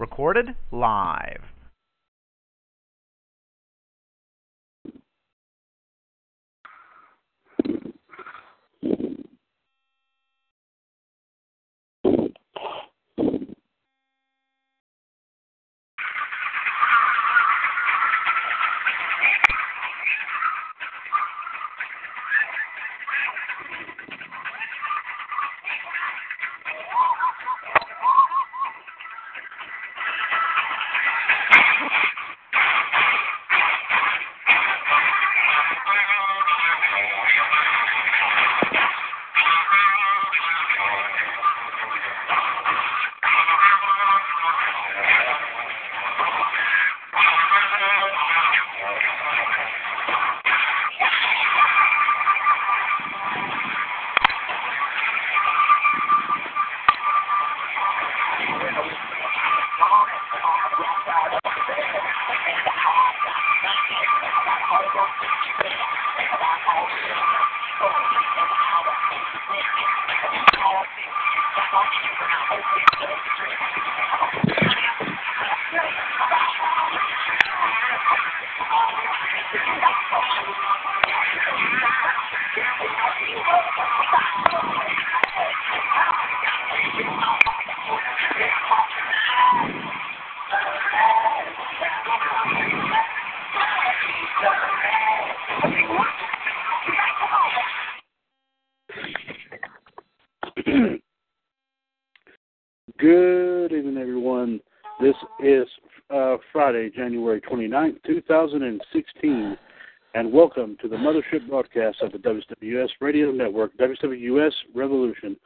Recorded live. 2016, and welcome to the mothership broadcast of the WWS Radio Network, WWS Revolution.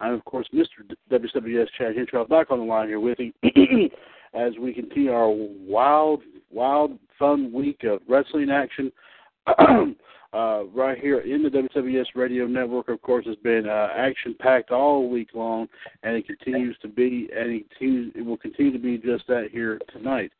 I'm, of course, Mr. WWS Chad Henshaw, back on the line here with you as we continue our wild, wild, fun week of wrestling action. uh, right here in the WWS Radio Network, of course, has been uh, action packed all week long, and it continues to be, and it, it will continue to be just that here tonight.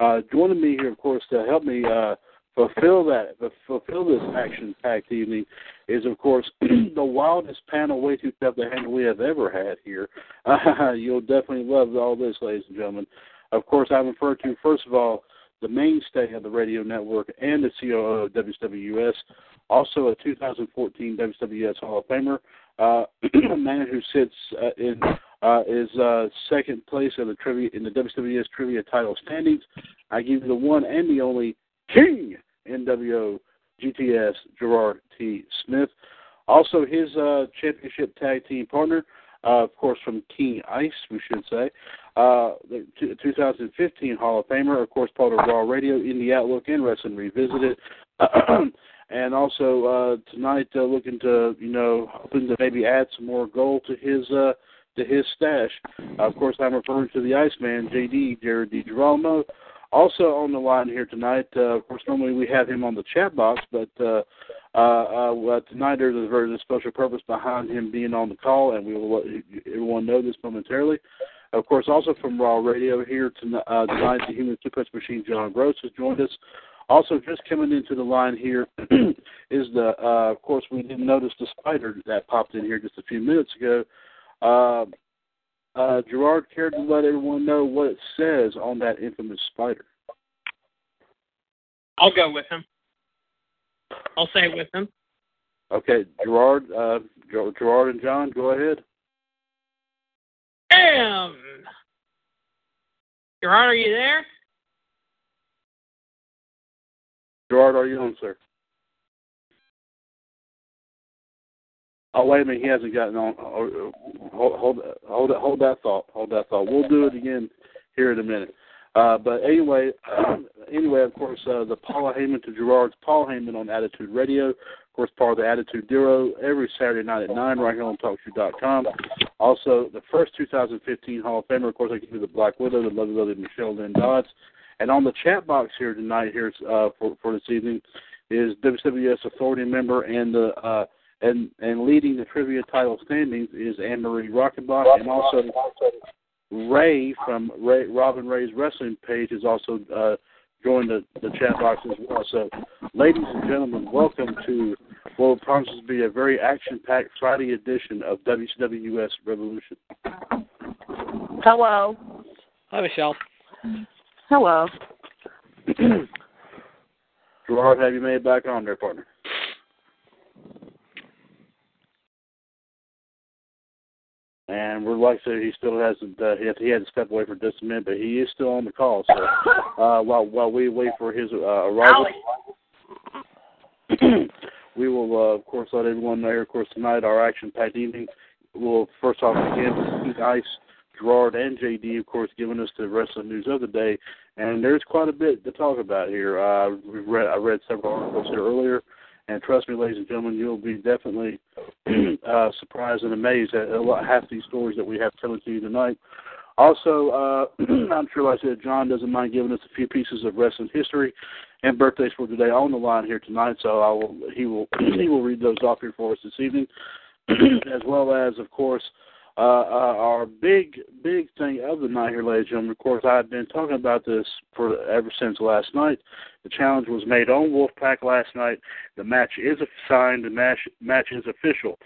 Uh, joining me here, of course, to help me uh, fulfill that, fulfill this action packed evening, is of course the wildest panel way too tough to handle we have ever had here. Uh, you'll definitely love all this, ladies and gentlemen. Of course, I refer to first of all the mainstay of the radio network and the COO of WWS, also a 2014 WWS Hall of Famer, uh, a man who sits uh, in uh, is uh, second place in the trivia in the WWS trivia title standings. I give you the one and the only King NWO GTS Gerard T. Smith. Also, his uh, championship tag team partner, uh, of course, from King Ice, we should say, uh, the 2015 Hall of Famer, of course, part of Raw Radio, in the Outlook, and Wrestling Revisited. and also uh, tonight, uh, looking to you know hoping to maybe add some more gold to his uh, to his stash. Uh, of course, I'm referring to the Iceman, JD Jared DiGirolamo. Also on the line here tonight, uh, of course, normally we have him on the chat box, but uh, uh, uh, tonight there's a very special purpose behind him being on the call, and we will let everyone know this momentarily. Of course, also from Raw Radio here tonight, uh, tonight the Human Suplex Machine, John Gross, has joined us. Also, just coming into the line here is the, uh, of course, we didn't notice the spider that popped in here just a few minutes ago. Uh, uh, Gerard, care to let everyone know what it says on that infamous spider? I'll go with him. I'll say it with him. Okay, Gerard, uh, Gerard and John, go ahead. Damn. Gerard, are you there? Gerard, are you on, sir? Oh wait a minute, he hasn't gotten on. Hold, hold, hold, hold that thought. Hold that thought. We'll do it again here in a minute. Uh, but anyway, anyway, of course, uh, the Paul Heyman to Gerard's Paul Heyman on Attitude Radio Of course, part of the Attitude Duo every Saturday night at 9 right here on TalkShoe.com. Also, the first 2015 Hall of Famer, of course, I give you the Black Widow, the lovely, lovely Michelle Lynn Dodds. And on the chat box here tonight, here uh, for for this evening, is WWS Authority member and the uh, and and leading the trivia title standings is Anne Marie Rockenbach, and also Ray from Ray, Robin Ray's wrestling page is also uh, joined the, the chat box as well. So, ladies and gentlemen, welcome to what will promises to be a very action-packed Friday edition of WCWS Revolution. Hello. Hi, Michelle. Hello. Gerard, have you made it back on there, partner? And we're like I said, he still hasn't. Uh, he, had, to step away for just a minute, but he is still on the call. So uh, while while we wait for his uh, arrival, we will uh, of course let everyone know. Here, of course, tonight our action-packed evening. We'll first off begin with Ice, Gerard, and JD, of course, giving us the wrestling news of the day. And there's quite a bit to talk about here. Uh, we've read I read several articles here earlier. And trust me, ladies and gentlemen, you'll be definitely uh, surprised and amazed at a lot, half these stories that we have telling to you tonight. Also, uh, I'm sure, like I said, John doesn't mind giving us a few pieces of wrestling history and birthdays for today on the line here tonight. So I will, he will, he will read those off here for us this evening, as well as, of course, uh, uh, our big, big thing of the night here, ladies and gentlemen. Of course, I've been talking about this for ever since last night. The challenge was made on Wolfpack last night. The match is signed. The match match is official.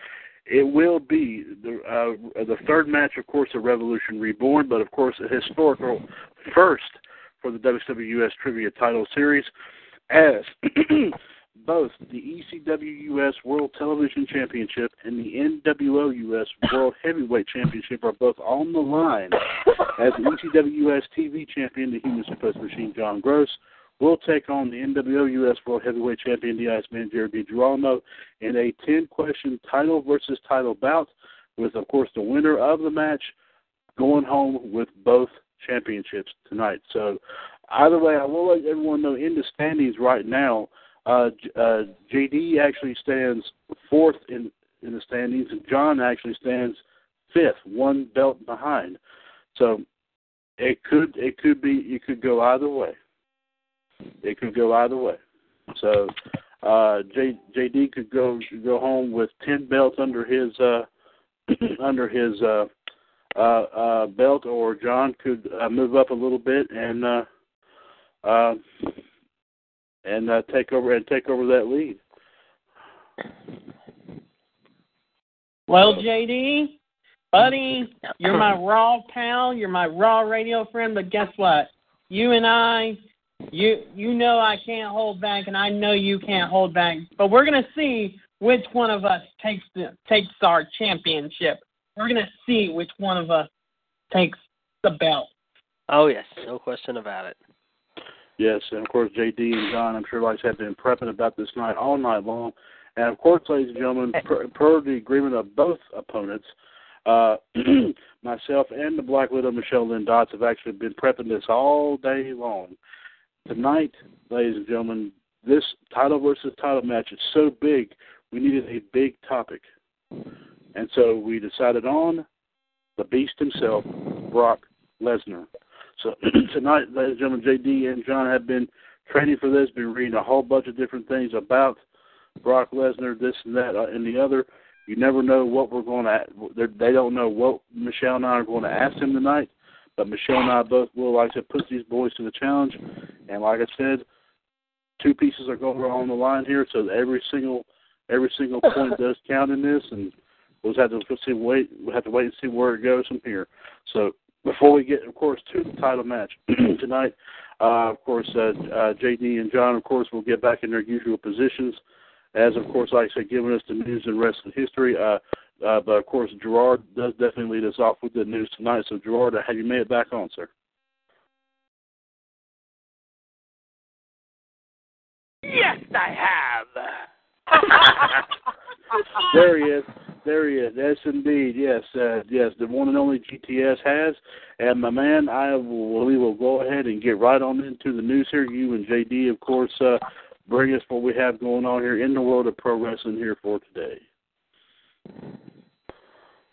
It will be the uh, the third match, of course, of Revolution Reborn, but of course, a historical first for the WWS Trivia Title Series, as both the ECW US World Television Championship and the NWO US World Heavyweight Championship are both on the line as the ECW US TV champion, the Human Suplex Machine John Gross, will take on the NWO US World Heavyweight Champion, the Iceman Jared DiGirolamo, in a 10 question title versus title bout, with, of course, the winner of the match going home with both championships tonight. So, either way, I will let everyone know in the standings right now. Uh, uh, JD actually stands fourth in in the standings, and John actually stands fifth, one belt behind. So it could it could be it could go either way. It could go either way. So uh, J, JD could go go home with ten belts under his uh, under his uh, uh, belt, or John could move up a little bit and uh, uh, and uh, take over and take over that lead. Well, JD, buddy, you're my raw pal, you're my raw radio friend, but guess what? You and I, you you know I can't hold back, and I know you can't hold back. But we're gonna see which one of us takes the takes our championship. We're gonna see which one of us takes the belt. Oh yes, no question about it. Yes, and of course JD and John, I'm sure, like have been prepping about this night all night long. And of course, ladies and gentlemen, per, per the agreement of both opponents, uh, myself and the Black Widow Michelle Lynn Dodds have actually been prepping this all day long. Tonight, ladies and gentlemen, this title versus title match is so big, we needed a big topic. And so we decided on the beast himself, Brock Lesnar. So tonight, ladies and gentlemen, JD and John have been training for this, been reading a whole bunch of different things about Brock Lesnar, this and that, uh, and the other. You never know what we're going to. They don't know what Michelle and I are going to ask him tonight, but Michelle and I both will, like I said, put these boys to the challenge. And like I said, two pieces are going on the line here, so every single every single point does count in this, and we'll have to see wait. We'll have to wait and see where it goes from here. So before we get, of course, to the title match tonight, uh, of course, uh, uh, JD and John, of course, will get back in their usual positions, as of course, like I said, giving us the news and wrestling history. Uh, uh, but of course, Gerard does definitely lead us off with the news tonight. So, Gerard, have you made it back on, sir? Yes, I have. there he is. There he is. Yes, indeed. Yes, uh, yes. The one and only GTS has. And my man, I will. We will go ahead and get right on into the news here. You and JD, of course, uh, bring us what we have going on here in the world of pro wrestling here for today.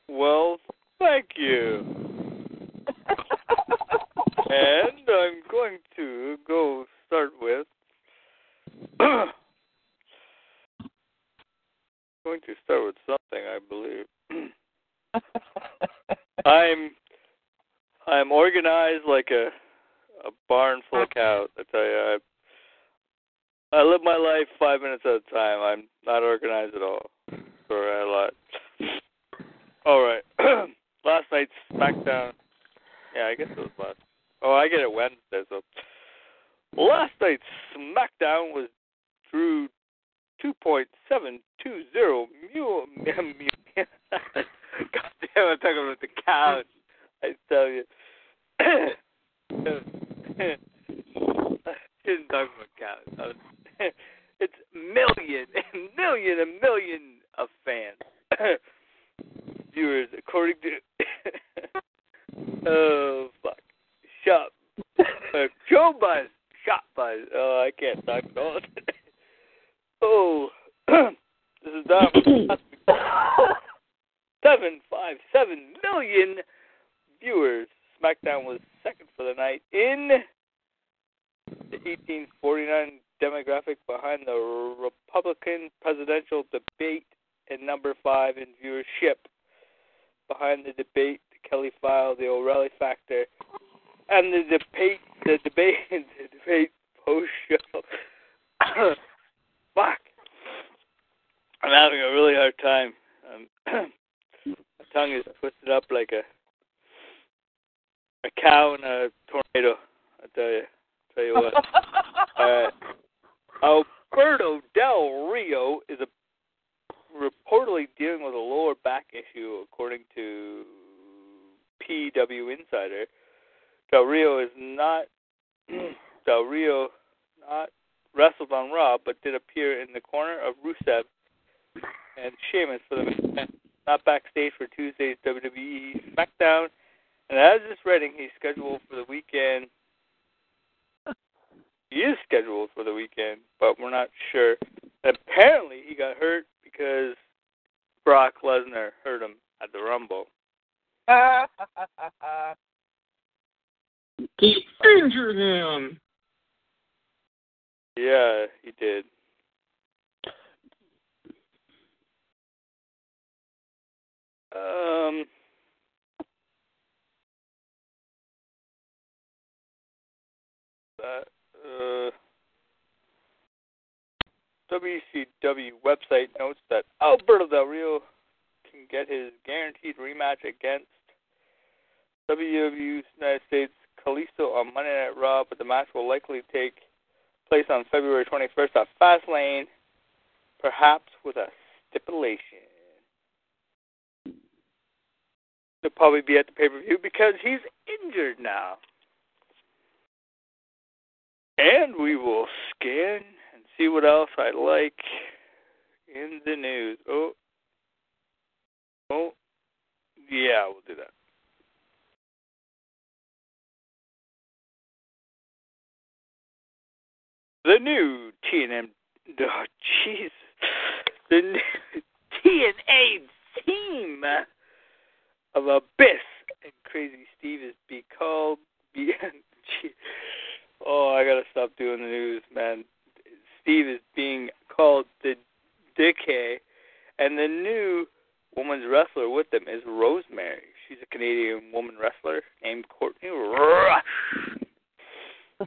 Well, thank you. and I'm going to go start with. going to start with something, I believe. I'm I'm organized like a a barn full of cows. I tell you, I I live my life five minutes at a time. I'm not organized at all. Sorry, I lied. All right. last night's SmackDown. Yeah, I guess it was last. Oh, I get it Wednesday. So last night's SmackDown was drew 2.720 mule. God damn, I'm talking about the cows. I tell you. Shouldn't talk about cows. It's million, million, million of fans, viewers, according to. oh fuck! Shop. Uh, show buzz. Shop buzz. Oh, I can't talk about it. Oh, this is Dom. Seven five seven million viewers. SmackDown was second for the night in the 1849 demographic behind the Republican presidential debate and number five in viewership. Behind the debate, the Kelly File, the O'Reilly Factor, and the debate, the debate, the debate post show. Fuck. I'm having a really hard time. Um, my tongue is twisted up like a a cow in a tornado. I tell you, tell you what. uh, Alberto Del Rio is a, reportedly dealing with a lower back issue, according to PW Insider. Del Rio is not Del Rio not wrestled on Raw, but did appear in the corner of Rusev and Sheamus for the match. Not backstage for Tuesday's WWE SmackDown. And as is Redding, he's scheduled for the weekend. He is scheduled for the weekend, but we're not sure. And apparently, he got hurt because Brock Lesnar hurt him at the Rumble. he injured him. Yeah, he did. Um. That, uh, WCW website notes that Alberto Del Rio can get his guaranteed rematch against WWE United States Kalisto on Monday Night Raw, but the match will likely take place on February 21st at Fastlane, perhaps with a stipulation. He'll probably be at the pay per view because he's injured now. And we will scan and see what else I like in the news. Oh, oh, yeah, we'll do that. The new TNM, oh jeez, the new TNA team of Abyss and Crazy Steve is be called. Be, oh, I gotta stop doing the news, man. Steve is being called the Decay, and the new woman's wrestler with them is Rosemary. She's a Canadian woman wrestler named Courtney Rush.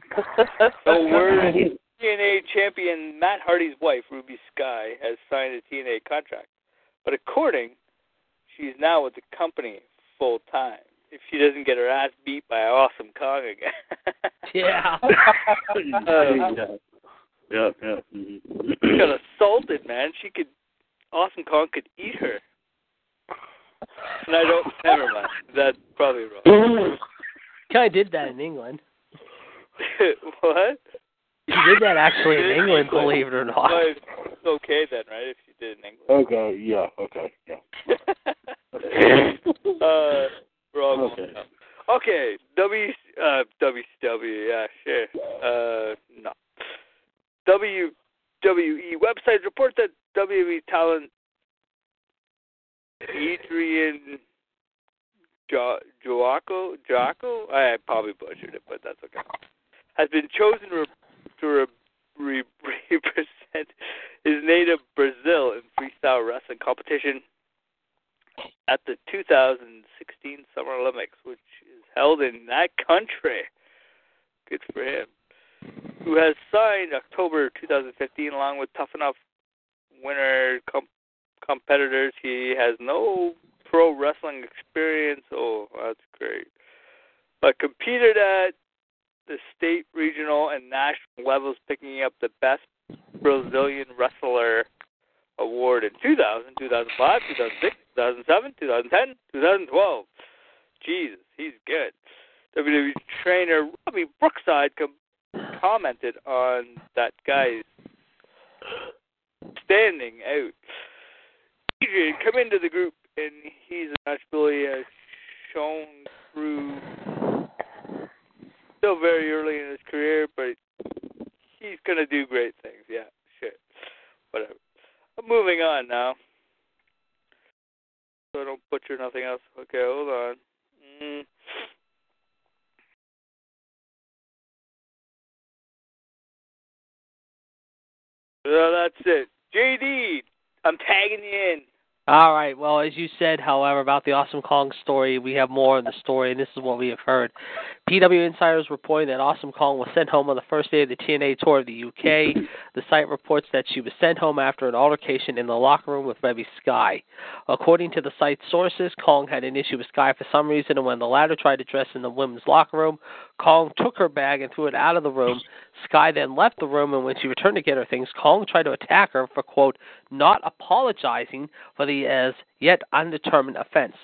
so word TNA champion Matt Hardy's wife, Reby Sky, has signed a TNA contract. But according, she's now with the company full time. If she doesn't get her ass beat by Awesome Kong again. yeah. yeah. Yeah, yeah. Mm-hmm. She got assaulted, man. She could Awesome Kong could eat her. And I don't never mind. That's probably wrong. Guy did that in England. what? She did that actually in England, England, believe it or not. But it's okay then, right? If she did in England. Okay. Yeah. Okay. Yeah. uh, we're all okay. Up. Okay. W uh, WCW. Yeah. Sure. Uh, no. WWE Website report that WWE talent Adrian jo- Joaco, Joaco, I probably butchered it, but that's okay, has been chosen to re- re- represent his native Brazil in freestyle wrestling competition at the 2016 Summer Olympics, which is held in that country. Good for him. Who has signed October 2015 along with Tough Enough winner com- competitors. He has no pro wrestling experience. Oh, that's great. But competed at the state, regional, and national levels, picking up the best Brazilian wrestler award in 2000, 2005, 2006, 2007, 2010, 2012. Jesus, he's good. WWE trainer Robbie Brookside com- commented on that guy's standing out. Adrian come into the group, and he's actually uh, shown through still very early in his career, but he's gonna do great things. Yeah, shit, whatever. I'm moving on now, so I don't butcher nothing else. Okay, hold on. Mm. That's it. JD, I'm tagging you in. All right. Well, as you said, however, about the Awesome Kong story, we have more in the story, and this is what we have heard. PW Insiders reporting that Awesome Kong was sent home on the first day of the TNA tour of the UK. The site reports that she was sent home after an altercation in the locker room with Reby Sky. According to the site's sources, Kong had an issue with Sky for some reason, and when the latter tried to dress in the women's locker room, Kong took her bag and threw it out of the room. Sky then left the room, and when she returned to get her things, Kong tried to attack her for, quote, not apologizing for the as yet undetermined offense.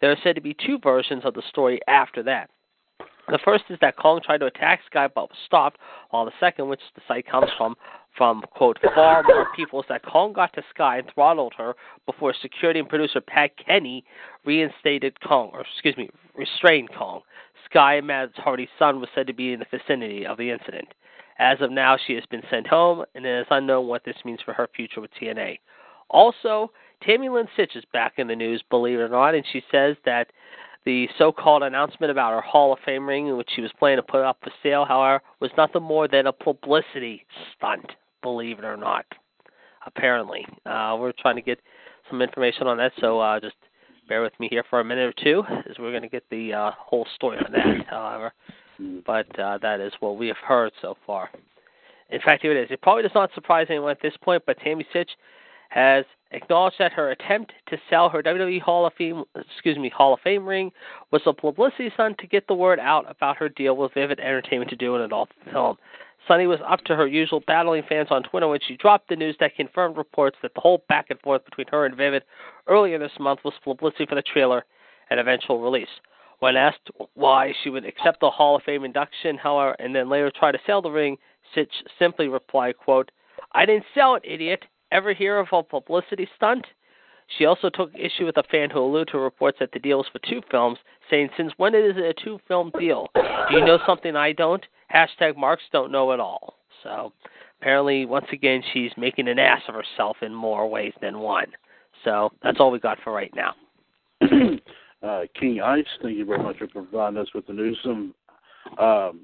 There are said to be two versions of the story after that. The first is that Kong tried to attack Sky but was stopped, while the second, which the site comes from, from quote far more people, is that Kong got to Sky and throttled her before security and producer Pat Kenney reinstated Kong, or excuse me, restrained Kong. Sky and Matt Hardy's son was said to be in the vicinity of the incident. As of now, she has been sent home, and it is unknown what this means for her future with TNA. Also, Tammy Lynn Sytch is back in the news, believe it or not, and she says that the so-called announcement about her Hall of Fame ring, which she was planning to put up for sale, however, was nothing more than a publicity stunt. Believe it or not, apparently, uh, we're trying to get some information on that. So uh, just bear with me here for a minute or two, as we're going to get the uh, whole story on that. However, but uh, that is what we have heard so far. In fact, here it is. It probably does not surprise anyone at this point, but Tammy Sytch has acknowledged that her attempt to sell her WWE Hall of Fame, excuse me, Hall of Fame ring was a publicity stunt to get the word out about her deal with Vivid Entertainment to do an adult film. Sunny was up to her usual battling fans on Twitter when she dropped the news that confirmed reports that the whole back and forth between her and Vivid earlier this month was publicity for the trailer and eventual release. When asked why she would accept the Hall of Fame induction, however, and then later try to sell the ring, Sytch simply replied, quote, I didn't sell it, idiot. Ever hear of a publicity stunt? She also took issue with a fan who alluded to reports that the deal was for two films, saying, Since when is it a two film deal? Do you know something I don't? Hashtag Marks don't know at all. So apparently, once again, she's making an ass of herself in more ways than one. So that's all we got for right now. uh, King Ice, thank you very much for providing us with the news. Some, um,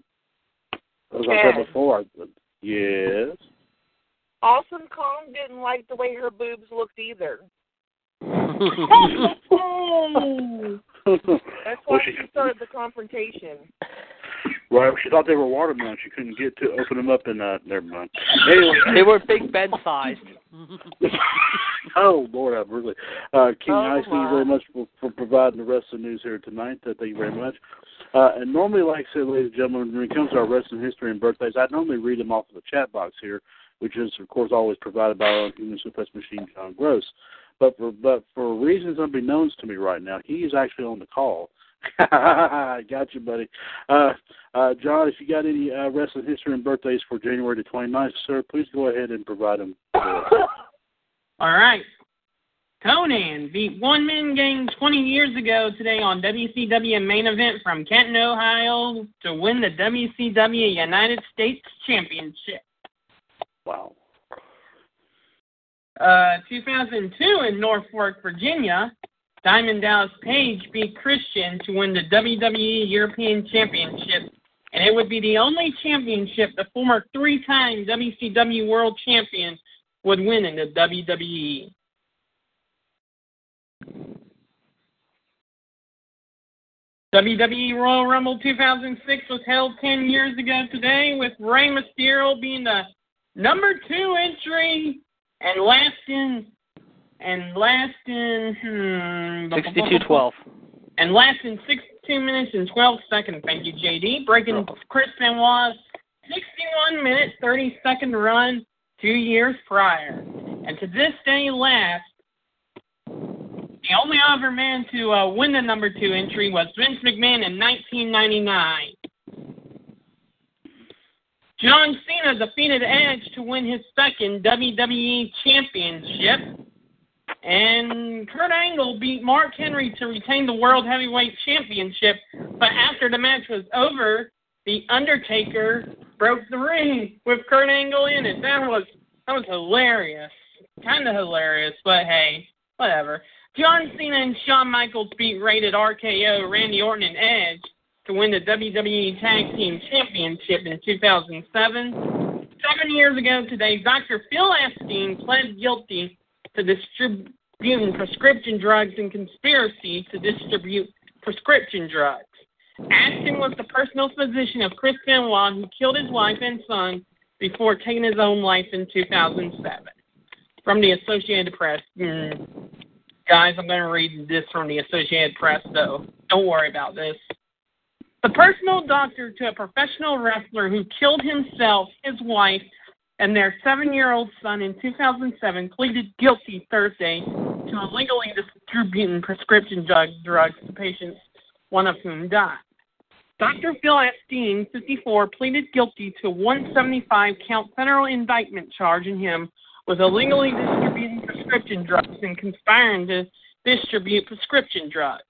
as I said before, yes. Awesome Kong didn't like the way her boobs looked either. That's why Well, she she- started the confrontation. Right, she thought they were watermelon. She couldn't get to open them up, and uh, never mind. Anyway, they were Big Ben sized. oh Lord, I'm really. Uh, King Oh, Ice, thank you very much for, for providing the rest of the news here tonight. Uh, thank you very much. Uh, and normally, like I said, ladies and gentlemen, when it comes to our wrestling history and birthdays, I normally read them off of the chat box here, which is, of course, always provided by our human suplex machine, John Gross. But for but for reasons unbeknownst to me right now, he is actually on the call. got you, buddy. Uh, uh, John, if you got any uh, wrestling history and birthdays for January the 29th, sir, please go ahead and provide them. All right. Konnan beat One Man Gang 20 years ago today on WCW main event from Canton, Ohio to win the WCW United States Championship. Wow. Uh, 2002 in Norfolk, Virginia, Diamond Dallas Page beat Christian to win the WWE European Championship, and it would be the only championship the former three-time WCW World Champion would win in the WWE. WWE Royal Rumble 2006 was held 10 years ago today, with Rey Mysterio being the number two entry and last in and last in hmm, 62-12. and last in 62 minutes and 12 seconds. Thank you, JD. Breaking Chris Benoit's 61 minute 30 second run two years prior, and to this day last. The only other man to uh, win the number two entry was Vince McMahon in 1999. John Cena defeated Edge to win his second WWE Championship. And Kurt Angle beat Mark Henry to retain the World Heavyweight Championship. But after the match was over, The Undertaker broke the ring with Kurt Angle in it. That was that was hilarious. Kind of hilarious, but hey, whatever. John Cena and Shawn Michaels beat Rated RKO, Randy Orton, and Edge to win the WWE Tag Team Championship in 2007. Seven years ago today, Dr. Phil Epstein pled guilty to distributing prescription drugs and conspiracy to distribute prescription drugs. Astin was the personal physician of Chris Benoit, who killed his wife and son before taking his own life in 2007. From the Associated Press. Mm. Guys, I'm going to read this from the Associated Press, though. Don't worry about this. The personal doctor to a professional wrestler who killed himself, his wife, and their seven year old son in 2007 pleaded guilty Thursday to illegally distributing prescription drug, drugs to patients, one of whom died. Dr. Phil Epstein, 54, pleaded guilty to a 175 count federal indictment charging him with illegally distributing prescription drugs and conspiring to distribute prescription drugs.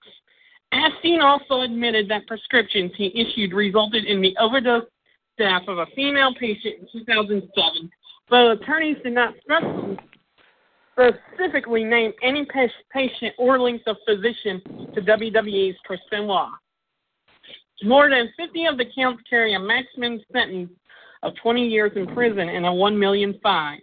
Epstein also admitted that prescriptions he issued resulted in the overdose death of a female patient in 2007, but attorneys did not specifically name any patient or link of physician to WWE's Chris Benoit. More than 50 of the counts carry a maximum sentence of 20 years in prison and a 1 million fine.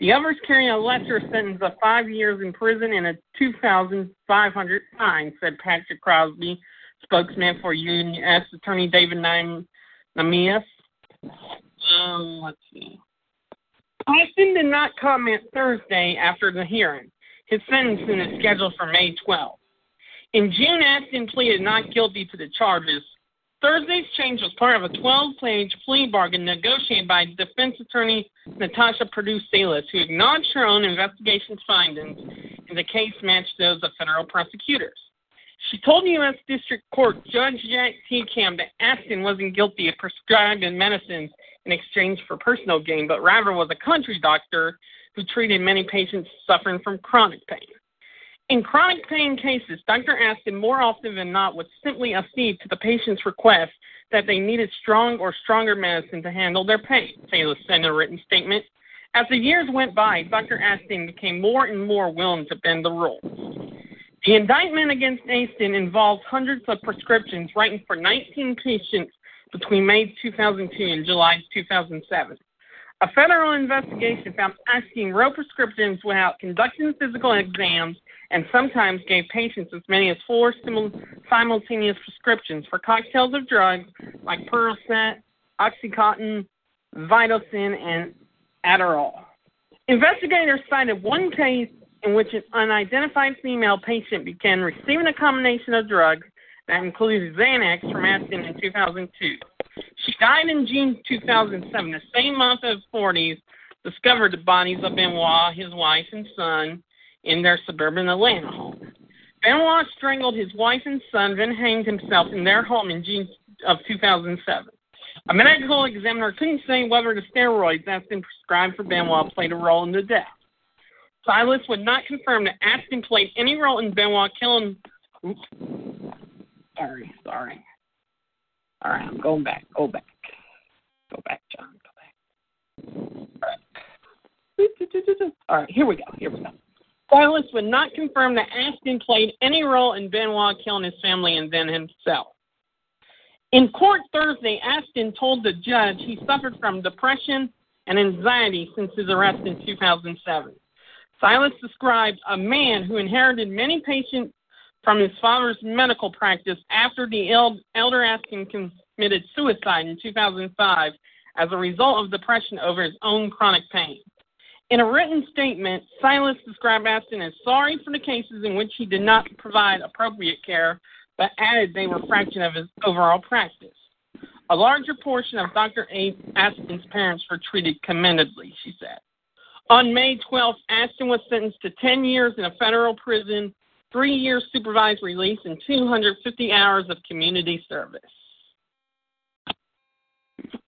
The others carry a lesser sentence of five years in prison and a 2,500 fine, said Patrick Crosby, spokesman for U.S. Attorney David Nahmias. Um, let's see. Astin did not comment Thursday after the hearing. His sentencing is scheduled for May 12. In June, Astin pleaded not guilty to the charges Thursday's change was part of a 12 page plea bargain negotiated by defense attorney Natasha Perdue Silas, who acknowledged her own investigation's findings and the case matched those of federal prosecutors. She told U.S. District Court Judge Jack Camp that Astin wasn't guilty of prescribing medicines in exchange for personal gain, but rather was a country doctor who treated many patients suffering from chronic pain. In chronic pain cases, Dr. Astin more often than not would simply accede to the patient's request that they needed strong or stronger medicine to handle their pain, Taylor in a written statement. As the years went by, Dr. Astin became more and more willing to bend the rules. The indictment against Astin involves hundreds of prescriptions written for 19 patients between May 2002 and July 2007. A federal investigation found Astin wrote prescriptions without conducting physical exams and sometimes gave patients as many as four simultaneous prescriptions for cocktails of drugs like Percocet, Oxycontin, Vicodin, and Adderall. Investigators cited one case in which an unidentified female patient began receiving a combination of drugs that included Xanax from Astin in 2002. She died in June 2007, the same month as 40s discovered the bodies of Benoit, his wife, and son in their suburban Atlanta home. Benoit strangled his wife and son, then hanged himself in their home in June of 2007. A medical examiner couldn't say whether the steroids that's been prescribed for Benoit played a role in the death. Silas would not confirm that Astin played any role in Benoit killing. Oops. Sorry, sorry. All right, I'm going back. Go back. Go back, John. Go back. All right. All right, here we go. Here we go. Silas would not confirm that Astin played any role in Benoit killing his family and then himself. In court Thursday, Astin told the judge he suffered from depression and anxiety since his arrest in 2007. Silas described a man who inherited many patients from his father's medical practice after the elder Astin committed suicide in 2005 as a result of depression over his own chronic pain. In a written statement, Silas described Astin as sorry for the cases in which he did not provide appropriate care but added they were a fraction of his overall practice. A larger portion of Dr. A. Astin's parents were treated commendably, she said. On May 12th, Astin was sentenced to 10 years in a federal prison, three years supervised release, and 250 hours of community service.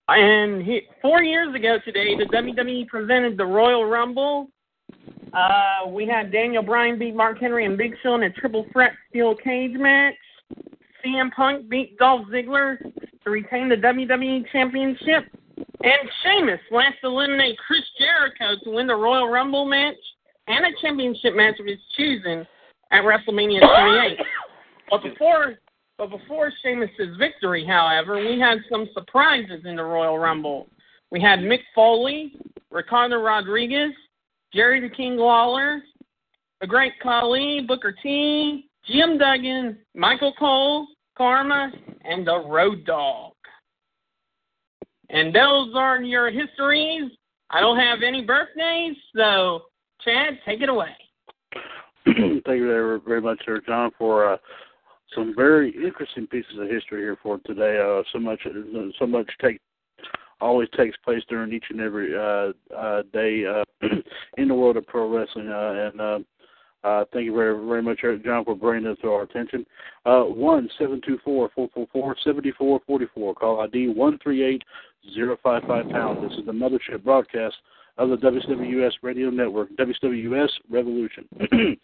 And he, four years ago today, the WWE presented the Royal Rumble. Uh, we had Daniel Bryan beat Mark Henry and Big Show in a triple threat steel cage match. CM Punk beat Dolph Ziggler to retain the WWE Championship. And Sheamus last eliminate Chris Jericho to win the Royal Rumble match and a championship match of his choosing at WrestleMania 28. but before but before Sheamus's victory, however, we had some surprises in the Royal Rumble. We had Mick Foley, Ricardo Rodriguez, Jerry the King Lawler, the Great Khali, Booker T, Jim Duggan, Michael Cole, Karma, and the Road Dog. And those are your histories. I don't have any birthdays, so Chad, take it away. Thank you very, very much, Sir John, for uh, some very interesting pieces of history here for today. Uh, so much, so much take always takes place during each and every uh, uh, day uh, in the world of pro wrestling, uh, and uh, uh, thank you very very much, John, for bringing this to our attention. Uh, one seven two four four four four seventy four forty four. Call ID one three eight zero five five pound. This is the mothership broadcast of the WWS Radio Network, WWS Revolution.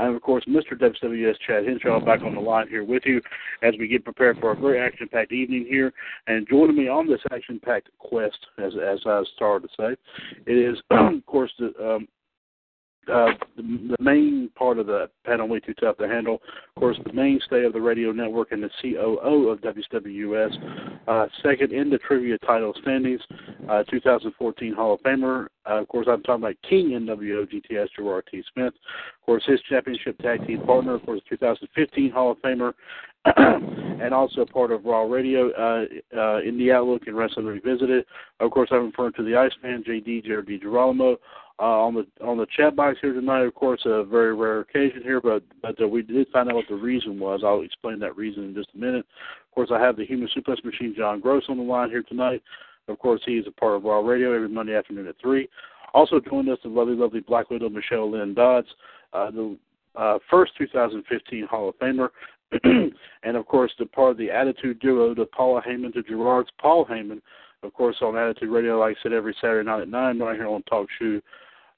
I'm, of course, Mr. WWS Chad Henshaw back on the line here with you as we get prepared for a very action packed evening here. And joining me on this action packed quest, as, as I started to say, it is, of course, the, um, uh, the, main part of the panel way too tough to handle. Of course, the mainstay of the radio network and the COO of WWS. Uh, second in the trivia title standings, uh, 2014 Hall of Famer. Uh, of course, I'm talking about King NWO GTS Gerard T. Smith. Of course, his championship tag team partner, of course, 2015 Hall of Famer. and also part of Raw Radio uh, uh, in the Outlook and Wrestling Revisited. Of course, I'm referring to the Iceman, JD, Jared DiGirolamo, uh, on the on the chat box here tonight. Of course, a very rare occasion here, but but uh, we did find out what the reason was. I'll explain that reason in just a minute. Of course, I have the Human Suplex Machine, John Gross, on the line here tonight. Of course, he is a part of Raw Radio every Monday afternoon at three. Also joined us the lovely, lovely Black Widow Michelle Lynn Dodds, uh, the uh, first 2015 Hall of Famer, and of course the part of the Attitude Duo, the Paula Heyman to Gerard's Paul Heyman, of course on Attitude Radio, like I said, every Saturday night at nine, right here on Talk Shoe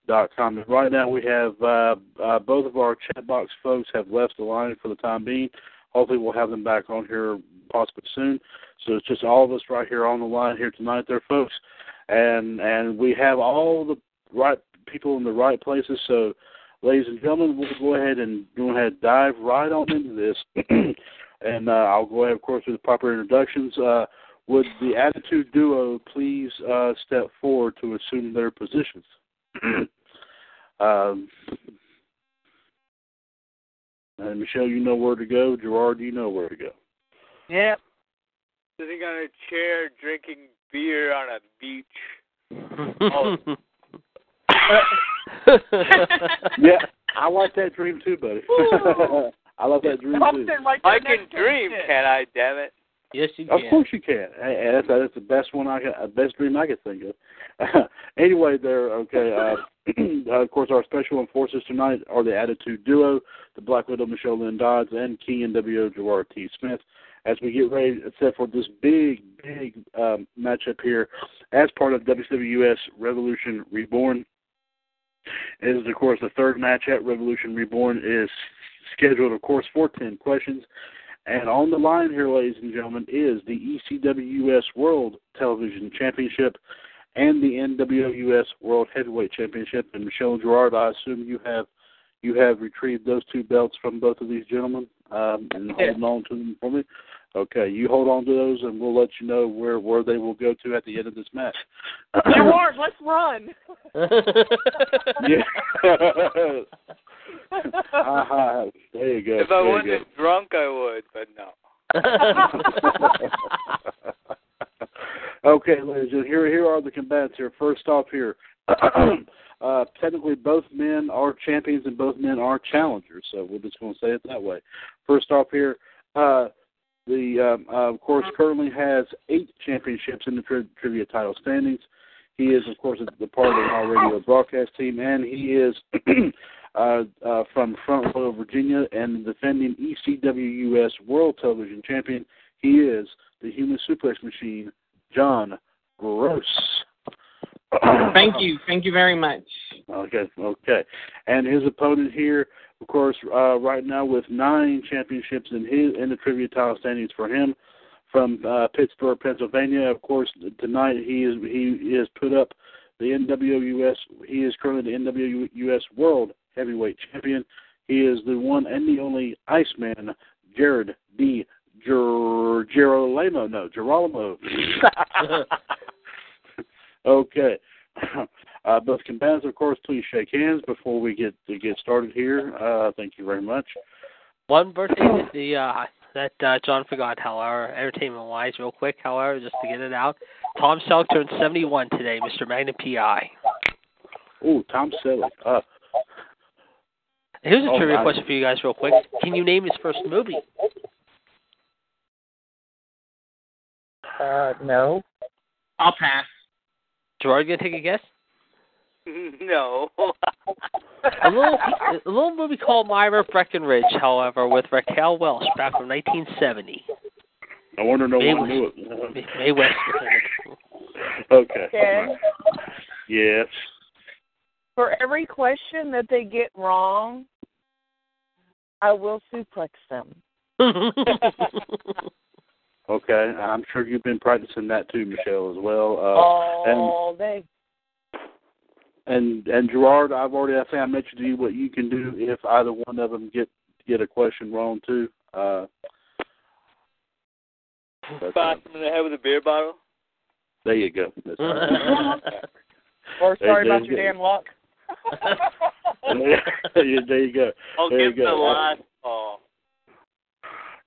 dot com. And right now we have uh, uh, both of our chat box folks have left the line for the time being. Hopefully we'll have them back on here possibly soon. So it's just all of us right here on the line here tonight, there, folks, and and we have all the right people in the right places. So, ladies and gentlemen, we'll go ahead and go ahead and dive right on into this, and uh, I'll go ahead, of course, with the proper introductions. Uh, would the Attitude Duo please uh, step forward to assume their positions? um, and Michelle, you know where to go. Gerard, you know where to go. Yep. Sitting on a chair drinking beer on a beach. oh. yeah, I like that dream too, buddy. I love that dream too. I can dream, can I? Damn it! Yes, you can. Of course you can. Hey, that's that's the best one I can, uh, best dream I could think of. anyway, there. Okay. Uh, of course, our special enforcers tonight are the Attitude Duo, the Black Widow Michelle Lynn Dodds, and King NWO Gerard T. Smith. As we get ready set for this big, big um, matchup here, as part of WWS Revolution Reborn, it is of course the third match at Revolution Reborn is scheduled, of course, for ten questions. And on the line here, ladies and gentlemen, is the ECWS World Television Championship and the NWOUS World Heavyweight Championship. And Michelle Gerard, I assume you have you have retrieved those two belts from both of these gentlemen um, and holding on to them for me. Okay, you hold on to those, and we'll let you know where where they will go to at the end of this match. Gerard, let's run. yeah. uh-huh. There you go. If I there wasn't go. drunk, I would, but no. okay, ladies, and here here are the combatants here. First off, here, uh, technically both men are champions and both men are challengers. So we're just going to say it that way. First off, here, uh, the um, uh, of course currently has eight championships in the tri- trivia title standings. He is, of course, the part of our radio broadcast team, and he is uh, uh, from Frontville, Virginia, and the defending ECWUS World Television Champion. He is the Human Suplex Machine, John Gross. Thank you. Thank you very much. Okay, okay. And his opponent here, of course, uh, right now with nine championships in his in the trivia title standings for him, from uh, Pittsburgh, Pennsylvania. Of course, tonight he is he is put up the NWUS. He is currently the NWUS World Heavyweight Champion. He is the one and the only Iceman, Jared D. Ger- Gerolamo. No, Gerolamo. okay. Uh, both combatants, of course, please shake hands before we get to get started here. Uh, thank you very much. One birthday that the uh, that uh, John forgot, however, entertainment wise, real quick, however, just to get it out. Tom Selleck turned seventy one today, Mr. Magnum PI. Oh, Tom Selleck. Uh, Here's a Oh, trivia I- question for you guys, real quick. Can you name his first movie? Uh, no. I'll pass. Gerard, you gonna take a guess? no. A little a little movie called Myra Breckinridge, however, with Raquel Welch back from 1970. I wonder no Mae one knew it. Mae West was in it. okay. Okay. Yes. For every question that they get wrong, I will suplex them. Okay. I'm sure you've been practicing that too, Michelle, as well. Uh, All day. And and Gerard, I've already I think I mentioned to you what you can do if either one of them get get a question wrong too. Uh, but, Box him in the head with a beer bottle. there you go. That's Or sorry there about your go. damn luck. there you there you go. I'll There you give him the go. last call.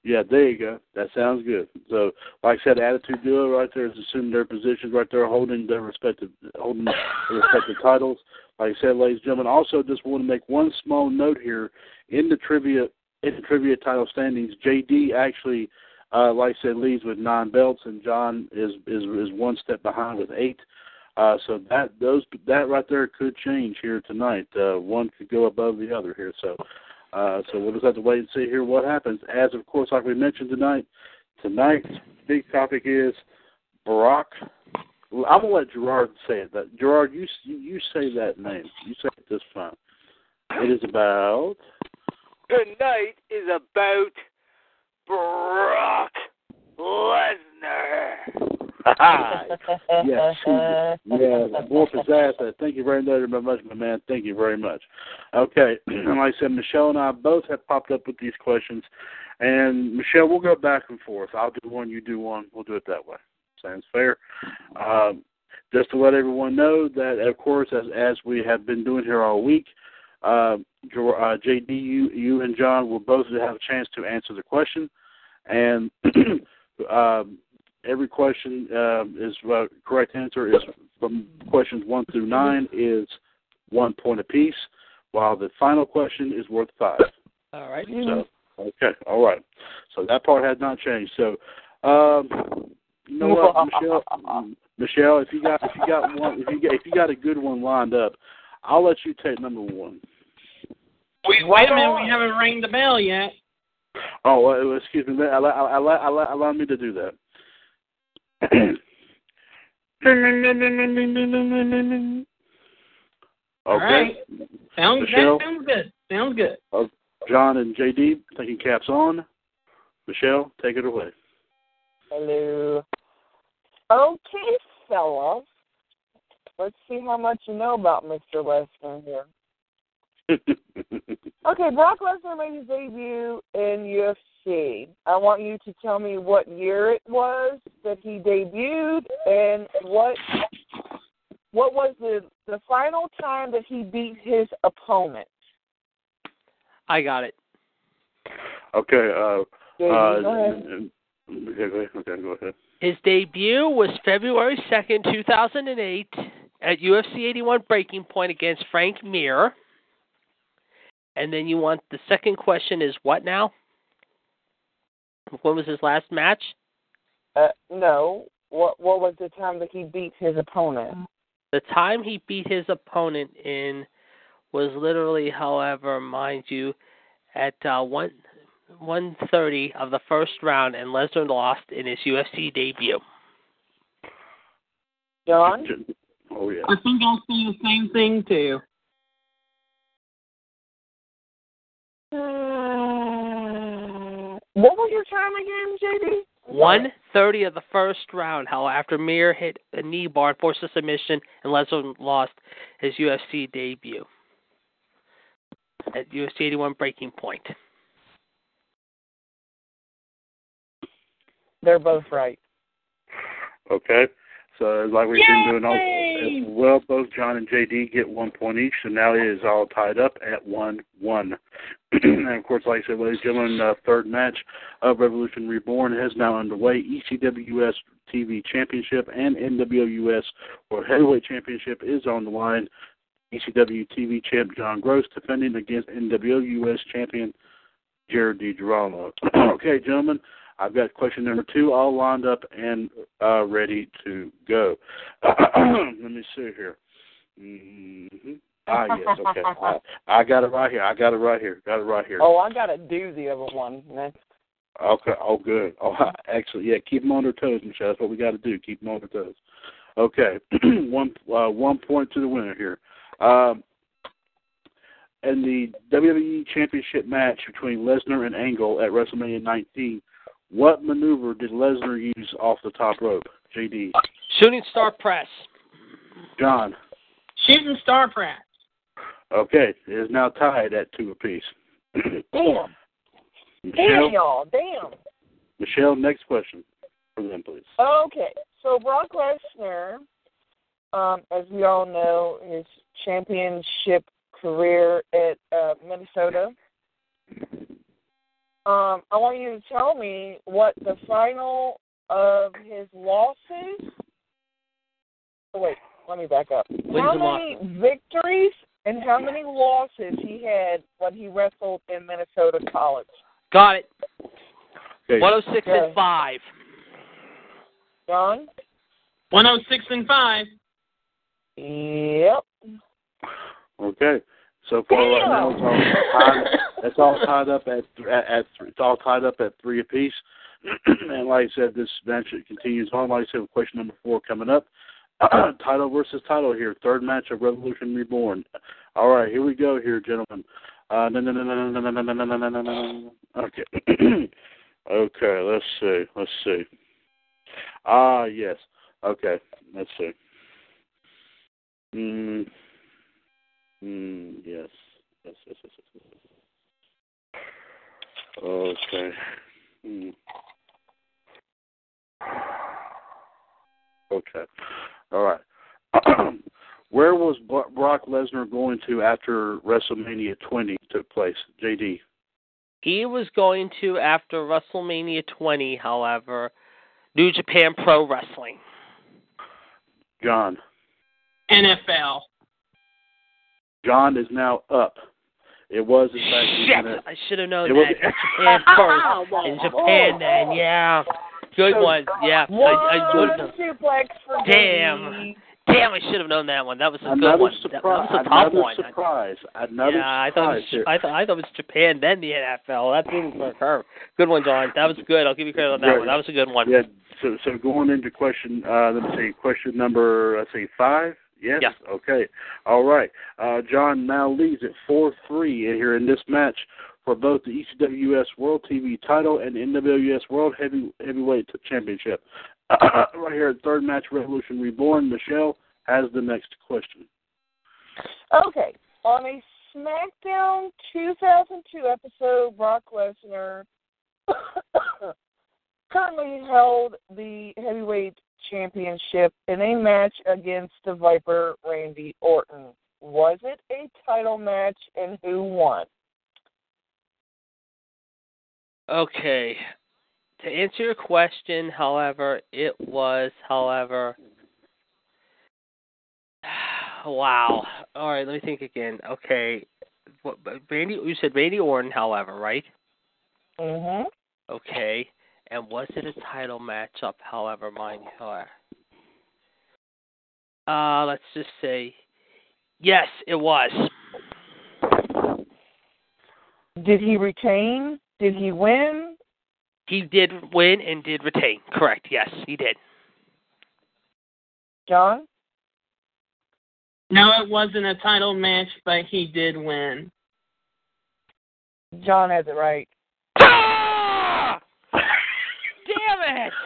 Yeah, there you go. That sounds good. So, like I said, attitude duo right there is assuming their positions right there, holding their respective holding their respective titles. Like I said, ladies and gentlemen, also just want to make one small note here in the trivia in the trivia title standings. JD actually, uh, like I said, leads with nine belts, and John is is is one step behind with eight. Uh, so that those that right there could change here tonight. Uh, one could go above the other here. So. Uh, so we'll just have to wait and see here what happens. As of course, like we mentioned tonight, tonight's big topic is Barack. I'm gonna let Gerard say it. That Gerard, you you say that name. You say it just fine. It is about. Tonight is about Brock Lesnar. Yes, yeah, more pizzazz. Thank you very much, my man. Thank you very much. Okay, and like I said, Michelle and I both have popped up with these questions, and Michelle, we'll go back and forth. I'll do one, you do one. We'll do it that way. Sounds fair. Um, just to let everyone know that, of course, as as we have been doing here all week, uh, uh, JD, you, you and John will both have a chance to answer the question, and um, every question uh, is uh, correct answer is from questions one through nine is one point apiece, while the final question is worth five. All right. So okay, all right. So that part has not changed. So um, you know what, Michelle? Michelle, if you got if you got one if you got if you got a good one lined up, I'll let you take number one. Wait, wait a minute. We haven't rang the bell yet. Oh, excuse me. Allow, allow, allow, allow me to do that. All Okay. right. Sounds, Michelle? that sounds good. Sounds good. Uh, John and JD, taking caps on. Michelle, take it away. Hello. Okay, fellas. Let's see how much you know about Mr. Lesnar here. Okay, Brock Lesnar made his debut in UFC. I want you to tell me what year it was that he debuted and what what was the the final time that he beat his opponent. I got it. Okay. Uh, JD, uh, go ahead. Okay, go ahead. Okay, go ahead. His debut was February 2nd, 2008, at UFC 81 Breaking Point against Frank Mir. And then you want the second question is what now? When was his last match? Uh, no. What what was the time that he beat his opponent? The time he beat his opponent in was literally, however, mind you, at uh, one one thirty of the first round, and Lesnar lost in his UFC debut. John? Oh yeah. I think I'll say the same thing too. Uh, what was your time again, JD? One thirty of the first round, How after Mir hit a knee bar and forced a submission, and Lesnar lost his UFC debut at UFC 81 Breaking Point. They're both right. Okay. So it's like we've been doing all well, both John and JD get one point each. So now it is all tied up at one one. and of course, like I said, ladies and gentlemen, uh, third match of Revolution Reborn is now underway. ECWS TV Championship and NWOUS World Heavyweight Championship is on the line. ECW TV champ John Gross defending against NWOUS champion Jared DiGirolamo. okay, gentlemen, I've got question number two all lined up and uh, ready to go. Let me see here. hmm Ah, yes, okay. I, I got it right here. I got it right here. Got it right here. Oh, I gotta do the other one next. Okay. Oh, good. Oh, excellent. Yeah, keep them on their toes, Michelle. That's what we got to do. Keep them on their toes. Okay. one uh, one point to the winner here. Um, in the WWE Championship match between Lesnar and Angle at WrestleMania 19, what maneuver did Lesnar use off the top rope? JD. Shooting Star Press. John. Shooting Star Press. Okay. It is now tied at two apiece. Damn. Michelle, Damn, y'all. Damn. Michelle, next question for them, please. Okay, so Brock Lesnar, um, as we all know, his championship career at uh, Minnesota. Um, I want you to tell me what the final of his losses. Oh, wait, let me back up. Wins how and many victories and how many losses he had when he wrestled in Minnesota College? Got it. Okay. 106 Okay. and 5. John? 106 and 5. Yep. Okay. So far right now, it's all tied, it's all tied up at at, at it's all tied up at three apiece. and like I said, this match continues on. Like I said, with question number four coming up. title versus title here, third match of Revolution Reborn. All right, here we go, here, gentlemen. Uh, no, no, no, no, no, no, no, no, no, no, no, no, no. Okay. okay, let's see, let's see. Ah, yes. Okay, let's see. Mm. Mm, yes. Yes, yes, yes, yes, yes. Okay. Mm. Okay. All right. Where was Brock Lesnar going to after WrestleMania 20 took place? JD. He was going to, after WrestleMania 20, however, New Japan Pro Wrestling. John. NFL. John is now up. It was in fact Shit! gonna- I should have known It was- Japan first. In Japan, then, yeah. Good So, one. Yeah. I, I would have. suplex for Damn. JD. Damn, I should have known that one. That was a good one. That, that surprise. was a tough Another one. surprise. Another yeah, I thought surprise was, here. I thought I thought it was Japan, then the NFL. That threw me for a curve. Good one, John. That was good. I'll give you credit on that Yeah. one. That was a good one. Yeah. So so going into question, uh, let me see, question number let's see, five. Yes. Yeah. Okay. All right. Uh, John now leads at four three here in this match for both the ECWS World TV title and NWS World Heavy Heavyweight Championship. right here, at third match, Revolution Reborn. Michelle has the next question. Okay. On a SmackDown 2002 episode, Brock Lesnar currently held the heavyweight championship in a match against the Viper Randy Orton. Was it a title match and who won? Okay. To answer your question, however, it was, however, wow. All right, let me think again. Okay, what, Randy, you said Randy Orton, however, right? Mhm. Okay, and was it a title matchup? However, mind you, uh, let's just say, yes, it was. Did he retain? Did he win? He did win and did retain. Correct. Yes, he did. John? No, it wasn't a title match, but he did win. John has it right. Ah!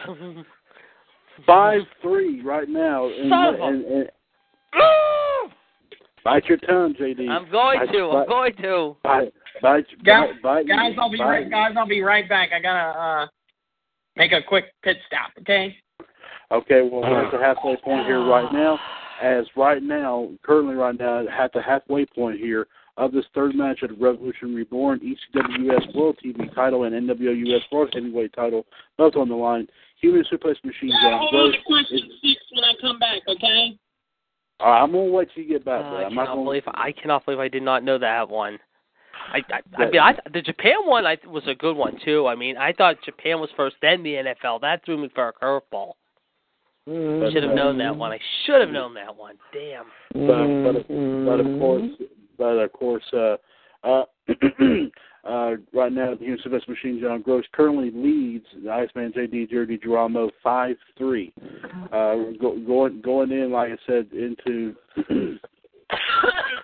Damn! Five three right now. And, Son of a- and, and Ah! bite your tongue, JD. I'm going Bite- to. I'm going to. Bite, bite, Guys, bite, bite, guys, I'll be bite. right. Guys, I'll be right back. I gotta uh make a quick pit stop. Okay. Okay, well, we're at the halfway point here right now. As right now, currently right now, at the halfway point here of this third match of Revolution Reborn, ECW US World TV title and NWO US World Heavyweight title, both on the line. Human Suplex Machine John Hold on Gross. to question six when I come back. Okay. All right, I'm gonna wait till you get back. Uh, there. I I'm not cannot gonna. believe I cannot believe I did not know that one. I I, I mean I, the Japan one I was a good one too. I mean I thought Japan was first, then the NFL. That threw me for a curveball. Mm-hmm. I should have known that one. I should have mm-hmm. known that one. Damn. but but but of course but of course uh uh uh right now the Human Suplex Machine John Gross currently leads the Iceman JD Jerry Geramo five three. Uh go, going going in like I said into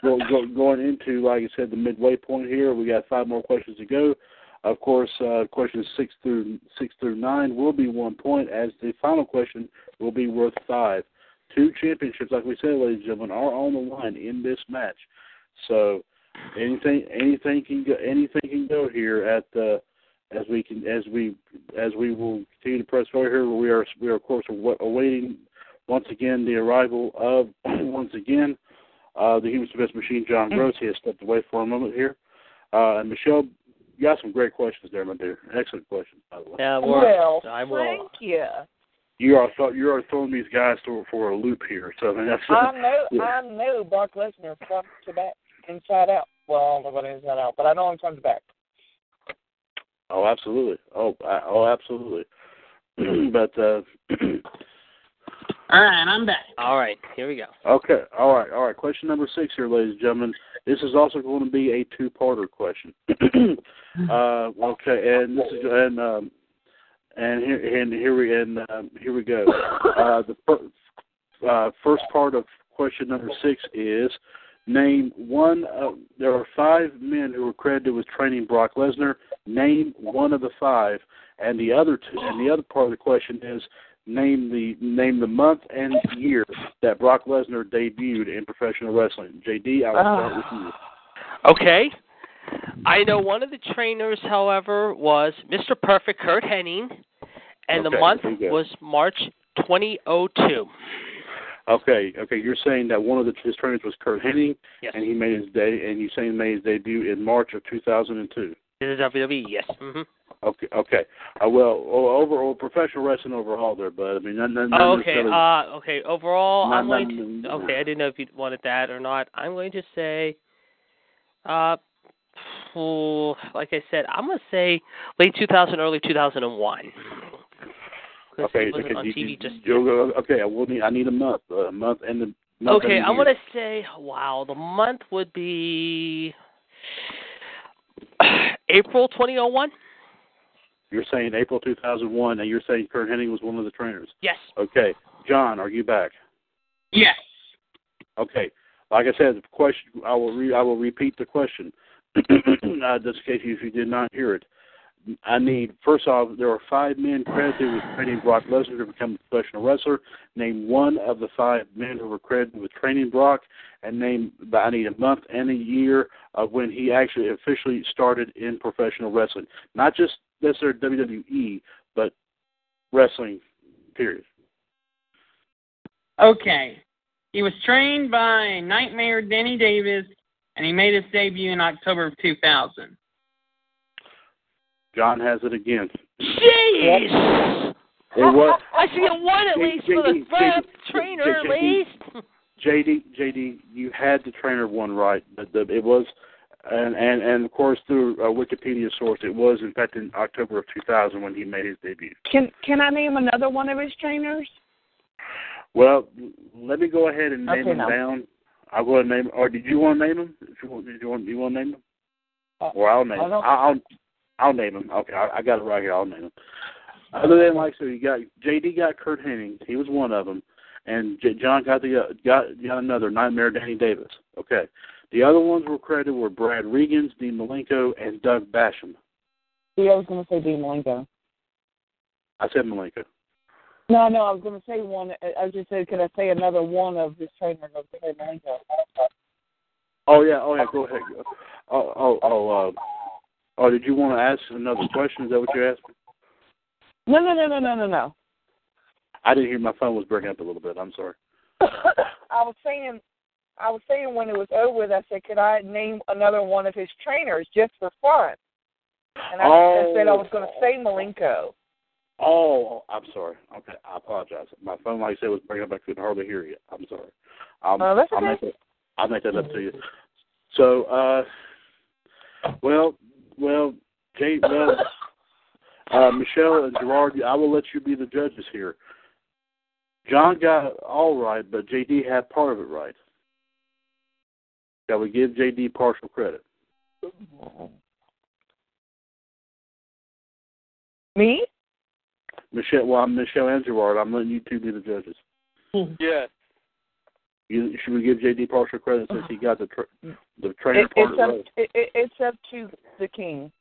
go, go, going into like I said the midway point here. We got five more questions to go. Of course, uh, questions six through six through nine will be one point, as the final question will be worth five. Two championships, like we said, ladies and gentlemen, are on the line in this match. So anything anything can go anything can go here at the as we can as we as we will continue to press forward here. We are we are of course awaiting once again the arrival of once again uh, the Human Suplex Machine John Gross. He has stepped away for a moment here. Uh, and Michelle, you got some great questions there, my dear. Excellent questions, by the way. Yeah, Well, I will. thank you. You are th- you are throwing these guys for for a loop here. So I mean, that's I know, yeah. I know Brock Lesnar front to back, inside out. Well, I don't know about inside out, but I know him front to back. Oh, absolutely. Oh, I- oh, absolutely. but uh, All right, I'm back. All right, here we go. okay, all right, all right. Question number six here, ladies and gentlemen. This is also going to be a two-parter question. uh, okay, and this is and um, and here and here we and um, here we go. Uh, the fir- uh, first part of question number six is name one. Of, there are five men who were credited with training Brock Lesnar. Name one of the five, and the other two. And the other part of the question is name the name the month and year that Brock Lesnar debuted in professional wrestling. JD, I will start with you. Ah. Okay. I know one of the trainers, however, was Mr. Perfect Kurt Hennig, and the month there you go. was March 2002. Okay, okay. You're saying that one of the, his trainers was Kurt Hennig, Yes. and he made his day, and you saying he made his debut in March of 2002. This is WWE, yes. hmm Okay, okay. Uh, well, overall, professional wrestling overall, there, but I mean, not, not, not Oh, okay. Uh, okay. Overall, Not- I'm going to. Okay, I didn't know if you wanted that or not. I'm going to say, uh, like I said, I'm going to say late 2000, early 2001. 'Cause okay, it wasn't okay, on you- TV you- just. you- okay. I will need. I need a month, a month and the. Month Okay, I'm year. going to say, wow, the month would be April 2001. You're saying April 2001, and you're saying Kurt Hennig was one of the trainers. Yes. Okay, John, are you back? Yes. Okay. Like I said, the question I will re, I will repeat the question, uh, just in case you, if you did not hear it. I need first off, there are five men credited with training Brock Lesnar to become a professional wrestler. Name one of the five men who were credited with training Brock, and name. I need a month and a year of when he actually officially started in professional wrestling, not just necessarily WWE, but wrestling. Period. Okay. He was trained by Nightmare Danny Davis, and he made his debut in October of 2000. John has it again. Jeez! It was I see a one at J- least for the JD, first JD, trainer at least. JD. JD, you had the trainer one right, but the, it was, and and and of course through a Wikipedia source, it was in fact in October of 2000 when he made his debut. Can Can I name another one of his trainers? Well, let me go ahead and name Okay, him now. down. I'll go ahead and name. Or did you want to name him? If you want, did you want, you want to name him? Uh, Or I'll name I him. I'll, name him. Okay, I, I got it right here. I'll name him. Other than like so, you got JD got Kurt Hennig. He was one of them, and J- John got the uh, got got another Nightmare Danny Davis. Okay, the other ones were credited were Brad Rheingans, Dean Malenko, and Doug Basham. See, I was going to say Dean Malenko. I said Malenko. No, no, I was going to say one. I just saying, could I say another one of his trainers? I was going to say Malenko. Oh yeah, oh yeah. Go ahead. Oh oh oh. Uh, oh, did you want to ask another question? Is that what you're asking? No, no, no, no, no, no, no. I didn't hear my phone was breaking up a little bit. I'm sorry. I was saying, I was saying when it was over with, I said, could I name another one of his trainers just for fun? And I, I Oh. said I was going to say Malenko. Oh, I'm sorry. Okay, I apologize. My phone, like I said, was breaking up. I couldn't hardly hear you. I'm sorry. I'll, Oh, that's I'll okay. make that. I'll make that up to you. So, uh, well, well, Jay, well, uh, Michelle and Gerard, I will let you be the judges here. John got it all right, but JD had part of it right. Shall we give JD partial credit? Me? Michelle, well, I'm Michelle and Gerard. I'm letting you two be the judges. Yes. You, should we give JD partial credit since he uh-huh. got the tra- mm. the trainer It, part it's up. right? It, it, it's up to the king.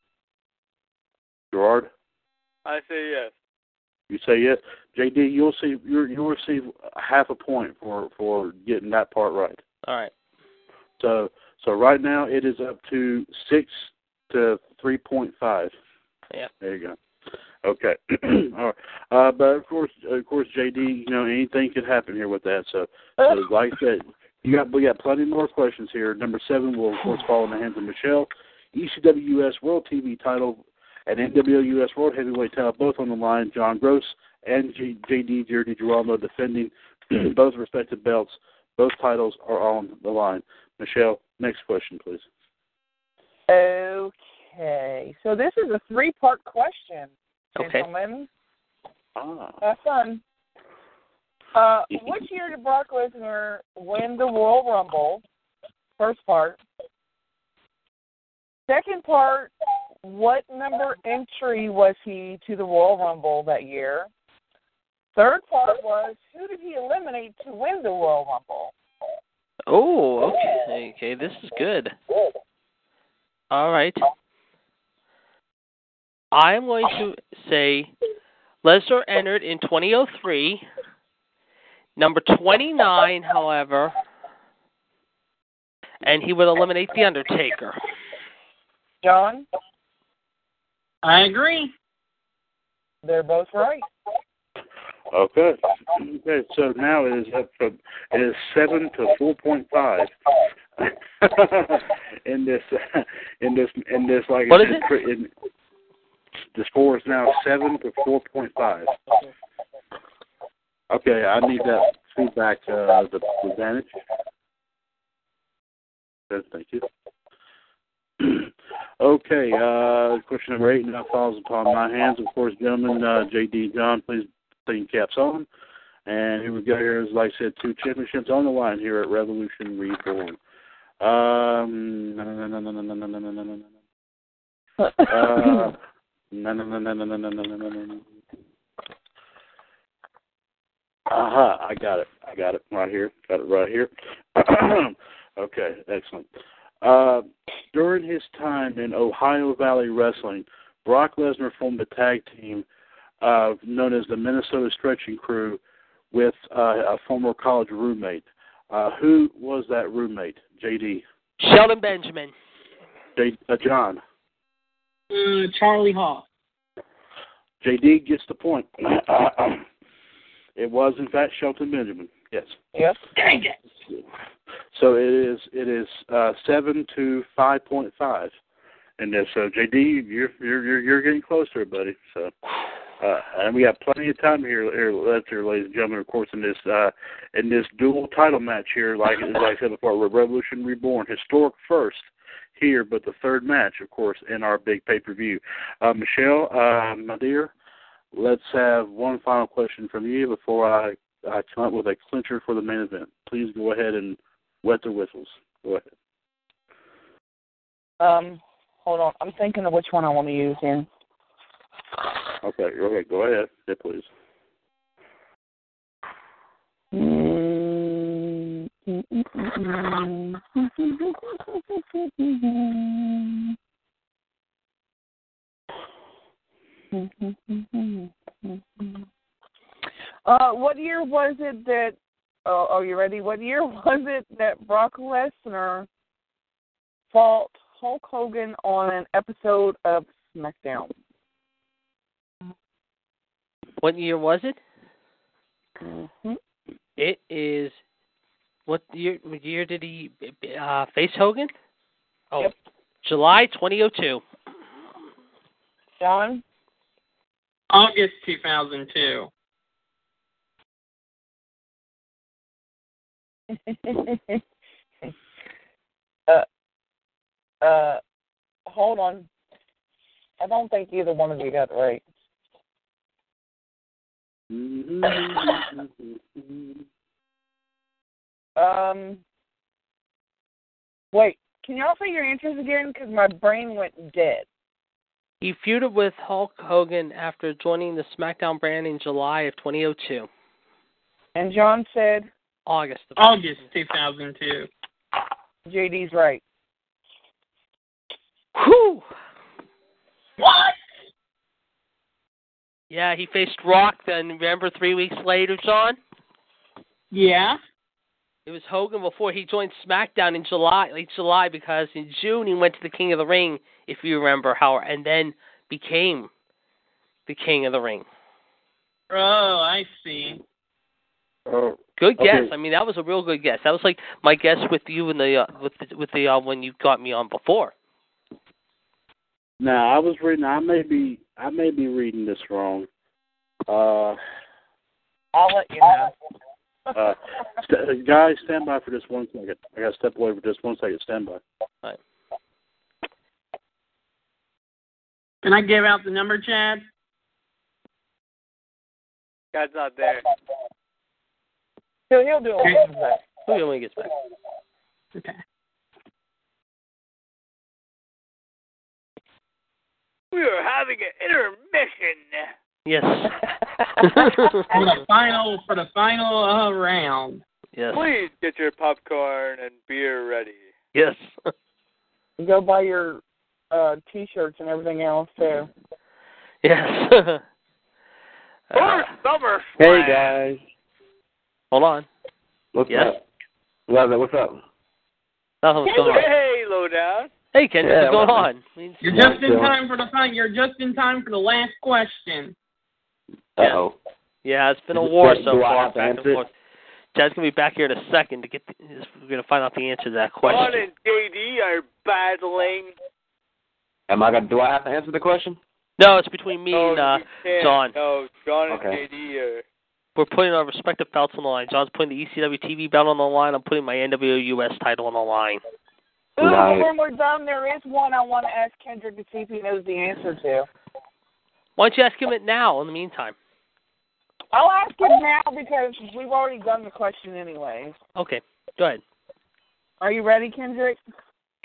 Gerard, I say yes. you say yes. JD, you'll see. You'll you'll receive half a point for for getting that part right. All right. So so right now it is up to six to three point five. Yeah. There you go. Okay. All right. Uh, but of course, of course, JD, you know anything could happen here with that. So, so like I said, you got we got plenty more questions here. Number seven will of course fall in the hands of Michelle. ECW US World TV title and NWO US World Heavyweight title both on the line. John Gross and G- JD Jerry Giraldo defending both respective belts. Both titles are on the line. Michelle, next question, please. Okay. So this is a three-part question. Gentlemen. Ah. Have fun. Uh, which year did Brock Lesnar win the Royal Rumble? First part. Second part, what number entry was he to the Royal Rumble that year? Third part was, who did he eliminate to win the Royal Rumble? Oh, okay. Okay, this is good. All right. I'm going to oh. say Lesnar entered in 2003. Number 29, however, and he would eliminate The Undertaker. John? I agree. They're both right. Okay. Okay. So now it is up from it is seven to four point five. in this in this in this like What is it? in, the score is now seven to four point five. Okay, I need that feedback. Uh, the advantage. Yes, thank you. okay, uh, question number eight now falls upon my hands. Of course, gentlemen, uh, JD John, please put your caps on. And here we go. Here's, like I said, two championships on the line here at Revolution Reborn. Um, uh, no, no, no, no, no, no, no, no, no, no, no. Aha, I got it. I got it right here. Got it right here. okay, excellent. Uh, during his time in Ohio Valley Wrestling, Brock Lesnar formed a tag team uh, known as the Minnesota Stretching Crew with uh, a former college roommate. Uh, who was that roommate? JD. Shelton Benjamin. J, uh, John. Uh, Charlie Hall. JD gets the point. it was in fact Shelton Benjamin. Yes. Yes. Dang it. So it is it is uh, seven to five point five, and then, so JD, you're you're you're you're getting closer, buddy. So, uh, and we have plenty of time here, here left here, ladies and gentlemen. Of course, in this uh, in this dual title match here, like as I said before, Revolution Reborn, historic first here, but the third match, of course, in our big pay per view. Uh, Michelle, uh, my dear, let's have one final question from you before I I come up with a clincher for the main event. Please go ahead and wet the whistles. Go ahead. Um, hold on. I'm thinking of which one I want to use here. Okay, okay, go ahead. Yeah, please. Mm, mm, mm, mm, mm. Uh, what year was it that? Oh, are you ready? What year was it that Brock Lesnar fought Hulk Hogan on an episode of SmackDown? What year was it? Mm-hmm. It is. What year? What year did he uh, face Hogan? Oh, Yep. July 2002. John? August 2002. uh, uh, hold on. I don't think either one of you got it right. Um, wait, can y'all say your answers again? Because my brain went dead. He feuded with Hulk Hogan after joining the SmackDown brand in July of 2002. And John said August. Of August 2002. JD's right. Whew. What? Yeah, he faced Rock then. Remember three weeks later, John? Yeah. It was Hogan before he joined SmackDown in July, late July, because in June he went to the King of the Ring, if you remember how, and then became the King of the Ring. Oh, I see. Oh, Good Okay. guess. I mean, that was a real good guess. That was like my guess with you and the uh, with the, with the uh, when you got me on before. now I was reading. I may be I may be reading this wrong. Uh, I'll let you know. Uh, st- guys, stand by for just one second. I got to step away for just one second. Stand by. Right. Can I give out the number, Chad? God's not there. He'll, he'll do it when he comes back. Maybe when he gets back. Okay. We are having an intermission. Yes. For the final, for the final uh, round. yes. Please get your popcorn and beer ready. Yes. Go buy your uh t-shirts and everything else too. yes. First Uh, summer Hey guys, hold on. what's Yes? up? Love What's up? Nothing's going on. Hey, lowdown. Hey, Ken, Yeah, what's going well, on? You're just in time for the fin- You're just in time for the last question. Uh oh. yeah, it's been a war so far, have to back and forth. Chad's gonna be back here in a second to get. The, we're gonna find out the answer to that question. John and JD are battling. Am I gonna? Do I have to answer the question? No, it's between me no, and uh. John. No, John and Okay. JD are. We're putting our respective belts on the line. John's putting the E ECW TV belt on the line. I'm putting my NWO US title on the line. Ooh, Nice. when we're done, there is one I want to ask Kendrick to see if he knows the answer to. Why don't you ask him it now? In the meantime. I'll ask him now because we've already done the question anyway. Okay, go ahead. Are you ready, Kendrick?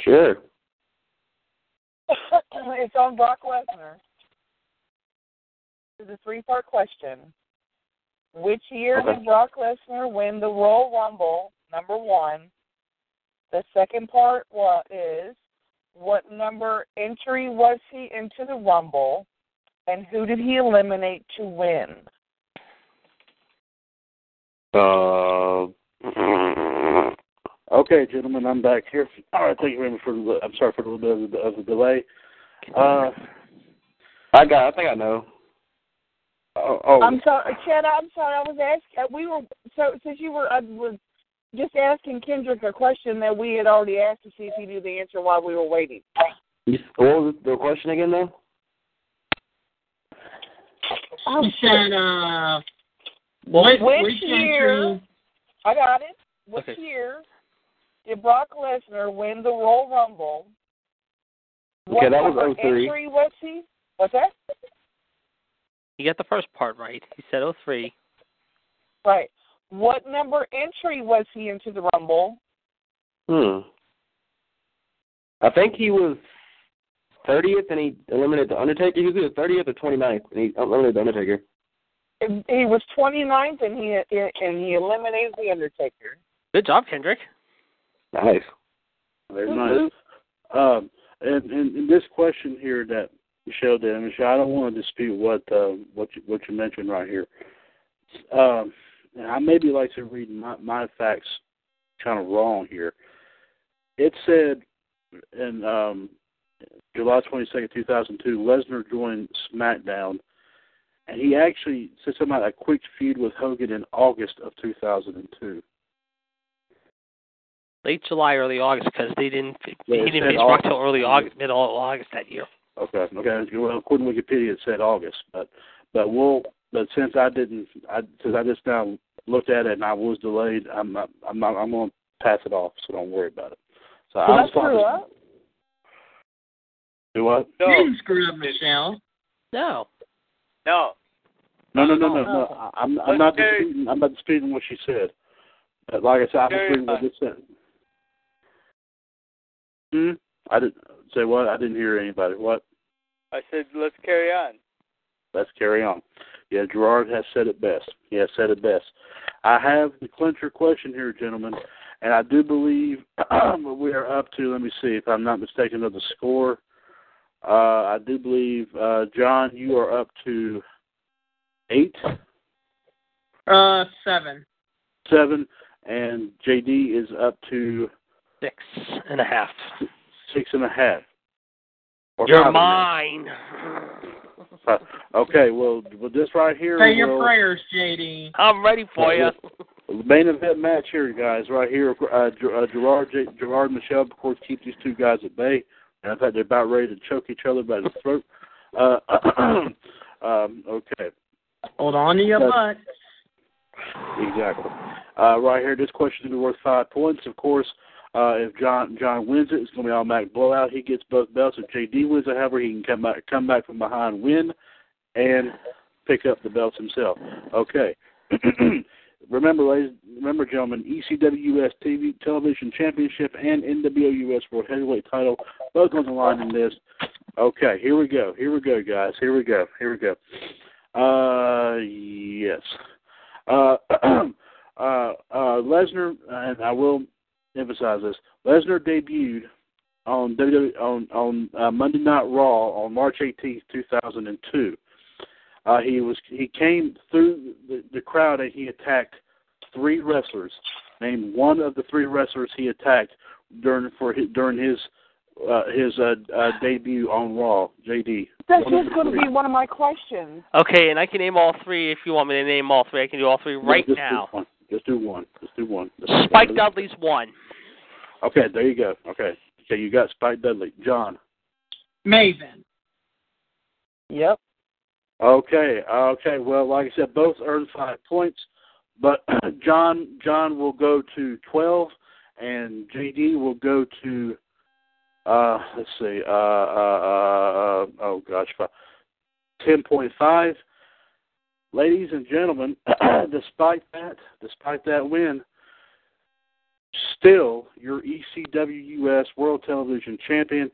Sure. it's on Brock Lesnar. It's a three-part question. Which year Okay. did Brock Lesnar win the Royal Rumble? Number one. The second part wa is what number entry was he into the Rumble, and who did he eliminate to win? Uh, Okay, gentlemen, I'm back here. All right, thank you very much for. The, I'm sorry for a little bit of the, of the delay. Uh, I got. I think I know. oh, oh, I'm sorry, Chad. I'm sorry. I was asking. We were so since you were. I was just asking Kendrick a question that we had already asked to see if he knew the answer while we were waiting. What was the question again, though? Oh, He said, uh, what, Which which year? entry? I got it. Which Okay. year did Brock Lesnar win the Royal Rumble? Okay, what that was number 03. entry was he? What's that? You got the first part right. He said 03. Right. What number entry was he into the Rumble? Hmm. I think he was 30th and he eliminated the Undertaker. He was either 30th or 29th and he eliminated the Undertaker. He was 29th and he and he eliminated the Undertaker. Good job, Kendrick. Nice. Very nice. Um, and, and, and this question here that Michelle did, and Michelle, I don't want to dispute what uh, what you, what you mentioned right here. Um, and I maybe like to read my, my facts kind of wrong here. It said in um, July twenty second, two thousand two, Lesnar joined SmackDown, and he actually said something about a quick feud with Hogan in August of two thousand and two. Late July, early August, because they didn't. Yeah, he it didn't said finish Rock till early August, middle of August that year. Okay, okay. Well, according to Wikipedia, it said August, but but we'll but since I didn't, I since I just now looked at it and I was delayed, I'm not, I'm not, I'm going to pass it off, so don't worry about it. So Did I'm I screw? Do what? You didn't screw up, Michelle. No. No. No, no, no, no, no. I'm I'm not disputing. I'm not disputing what she said. But like I said, I'm disputing what fine. this said. Hmm. I didn't say what. I didn't hear anybody. What? I said, let's carry on. Let's carry on. Yeah, Gerard has said it best. He has said it best. I have the clincher question here, gentlemen, and I do believe we are up to. Let me see if I'm not mistaken of the score. Uh, I do believe uh, John, you are up to eight, Uh, seven. seven, and JD is up to Six and a half. six and a half. Or You're five and a half. mine. Okay, well, well, this right here. Say your will- prayers, JD. I'm ready for you. The main event match here, guys, right here. Uh, uh, Gerard, J- Gerard, Michelle, of course, keep these two guys at bay. And in fact, they're about ready to choke each other by the throat. Uh, um, okay, Hold on to your But- butt. exactly. Uh, right here, this question is worth five points. Of course, uh, if John John wins it, it's going to be automatic blowout. He gets both belts. If JD wins it, however, he can come back come back from behind, win, and pick up the belts himself. Okay. remember, ladies, remember, gentlemen, ECWS TV Television Championship and NWOUS World Heavyweight Title both on the line in this. Okay, here we go. Here we go, guys. Here we go. Here we go. Uh, yes. Uh, uh, uh, Lesnar, and I will emphasize this. Lesnar debuted on WWE on on uh, Monday Night Raw on March 18th, 2002. Uh, he was he came through the, the crowd and he attacked three wrestlers. Named one of the three wrestlers he attacked during for his, during his uh, his uh, uh, debut on Raw. JD. That's just going to be one of my questions. Okay, and I can name all three if you want me to name all three. I can do all three right just now. Do one. Just do one. Just do one. Just- Spike Dudley's one. Okay, there you go. Okay, okay, you got Spike Dudley. John. Maven. Yep. Okay, okay. Well, like I said, both earned five points, but John John will go to twelve, and JD will go to uh let's see uh uh uh, oh gosh ten point five. Ladies and gentlemen, despite that, despite that win, still your E ECWUS World Television Champion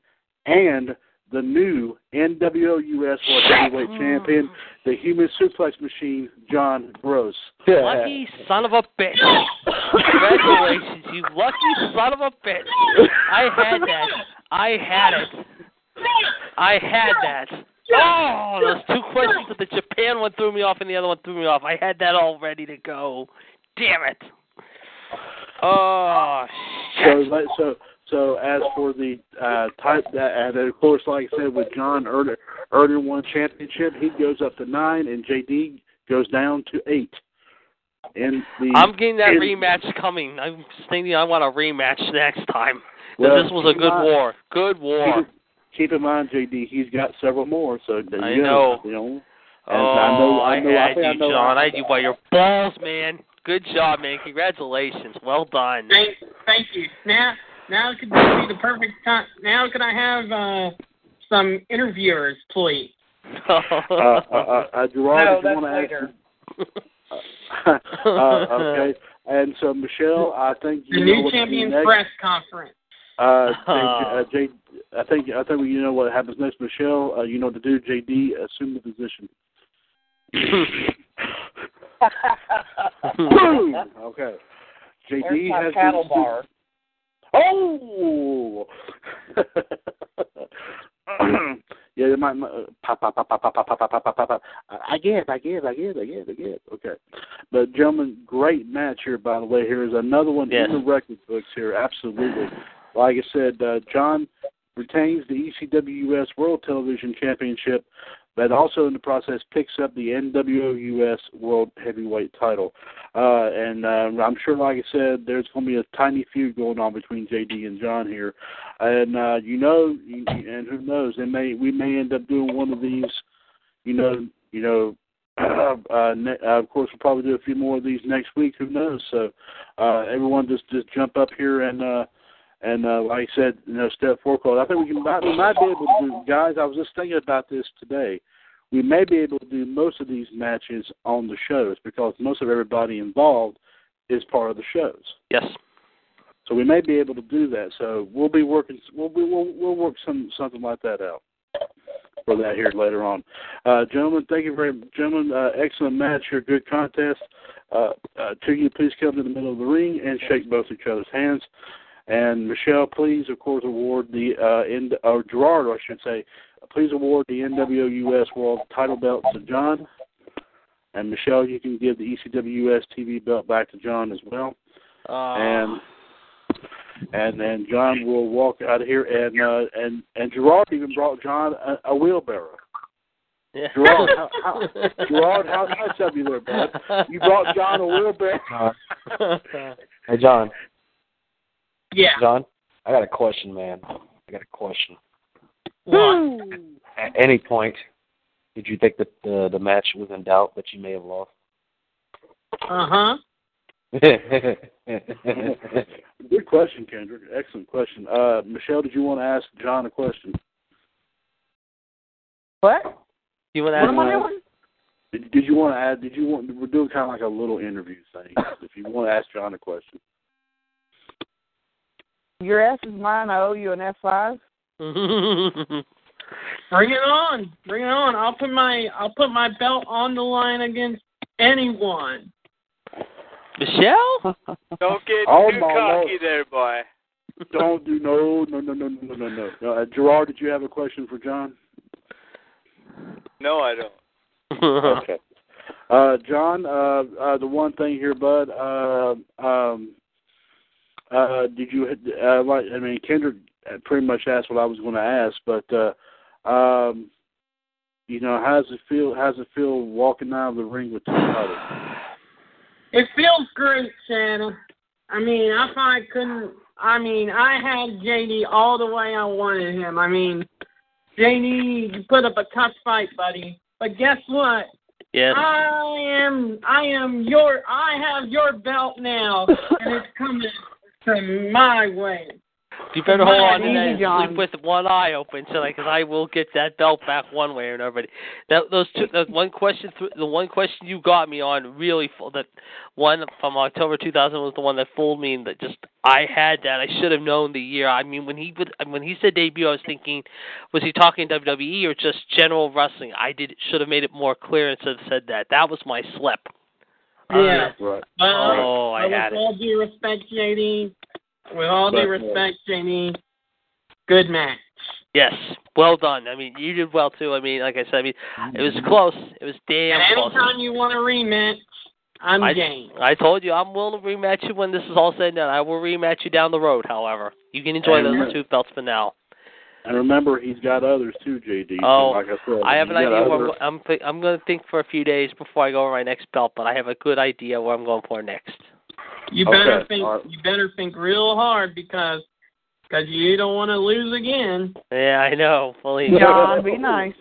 and the new NWO US World Heavyweight Champion, the Human Suplex Machine, John Gross. Lucky son of a bitch. Congratulations, you lucky son of a bitch. I had that. I had it. I had that. Oh, those two questions that the Japan one threw me off and the other one threw me off. I had that all ready to go. Damn it. Oh So, so, so as for the uh, type that, and of course, like I said, with John Erder, Erder won championship, he goes up to nine, and JD goes down to eight. And the I'm getting that in- rematch coming. I'm thinking I want a rematch next time. 'Cause Well, this was a good mind- war. Good war. Keep, keep in mind, JD, he's got several more. So there I you know. go. You know. And oh, I know, I know, had I you, know, John. I had you by your balls, man. Good job, man. Congratulations. Well done. Thank, thank you. Now, now could this be the perfect time? Now could I have uh, some interviewers, please? uh, uh, uh, uh, Gerard, No, if you want to later. ask. uh, okay. And so, Michelle, I think you The know new what to do champions next. press conference. Uh, J, uh, J, I think I think you know what happens next, Michelle. Uh, you know what to do. JD, assume the position. Boom. Okay. JD There's has paddle been- bar. Oh. yeah, it might, might uh, pop, pop, pop, pop, pop, pop, pop, pop, pop, pop, pop. I give, I give, I give, I give, I give. Okay, but gentlemen, great match here. By the way, here is another one Yes. in the record books here. Absolutely. Like I said, uh, John retains the ECW US World Television Championship, but also in the process picks up the NWO US World Heavyweight title. Uh, and uh, I'm sure, like I said, there's going to be a tiny feud going on between JD and John here. And uh, you know, and who knows? They may we may end up doing one of these. You know, you know. Uh, ne- uh, of course, we'll probably do a few more of these next week. Who knows? So, uh, everyone just just jump up here and uh, and uh, like I said, you know, step forward. I think we can might, we might be able to do, guys. I was just thinking about this today. We may be able to do most of these matches on the shows because most of everybody involved is part of the shows. Yes. So we may be able to do that. So we'll be working. We'll be, we'll we'll work some something like that out for that here later on. Uh, gentlemen, thank you very much. gentlemen. Uh, excellent match here. Good contest. Uh, uh, to you, please come to the middle of the ring and shake both each other's hands. And Michelle, please, of course, award the uh, in, or Gerard, I should say, please award the NWO US World Title belt to John. And Michelle, you can give the ECW US TV belt back to John as well. Uh, And and then John will walk out of here, and uh, and and Gerard even brought John a, a wheelbarrow. yeah. Gerard, how, how, Gerard, how nice of you there, bud. You brought John a wheelbarrow. Hey, John. Yeah. John, I got a question, man. I got a question. What? At any point, did you think that the the match was in doubt that you may have lost? Uh huh. Good question, Kendrick. Excellent question. Uh, Michelle, did you want to ask John a question? What? You want to What ask am I doing? Did, did you want to add? Did you want? We're doing kind of like a little interview thing. If you want to ask John a question, Your ass is mine. I owe you an F five. Bring it on. Bring it on. I'll put my I'll put my belt on the line against anyone. Michelle? Don't get Oh, too cocky Lord. there, boy. don't do no, no, no, no, no, no, no. no. Uh, Gerard, did you have a question for John? No, I don't. okay. Uh, John, uh, uh, the one thing here, bud. Uh, um, uh, did you? Uh, like, I mean, Kendrick pretty much asked what I was going to ask, but uh, um, you know, how's it feel? How's it feel walking out of the ring with two titles? It feels great, Shannon. I mean, if I couldn't, I mean, I had JD all the way I wanted him. I mean, JD you put up a tough fight, buddy. But guess what? Yes. I am, I am your, I have your belt now, and it's coming to my way. You better hold on to that and John. sleep with one eye open, so like, because I will get that belt back one way or another. But that those two, that one question, the one question you got me on, really, full, that one from October 2000 was the one that fooled me, and that just I had that. I should have known the year. I mean, when he would, when he said debut, I was thinking, was he talking WWE or just general wrestling? I did should have made it more clear instead of said that. That was my slip. Yeah. Right. But, Oh, I but had with it. all due respect, JD, with all due Right. respect, JD, good match. Yes, well done. I mean, you did well too. I mean, like I said, I mean, it was close. It was damn and close. anytime you want a rematch, I'm I, game. I told you I'm willing to rematch you when this is all said and done. I will rematch you down the road. However, you can enjoy And those two belts for now. And remember, he's got others too, JD. So Oh, like I said, I have an idea. Where I'm I'm, I'm going to think for a few days before I go over my next belt, but I have a good idea where I'm going for next. You better Okay, think. all right. You better think real hard because because you don't want to lose again. Yeah, I know. Believe me. John, be nice.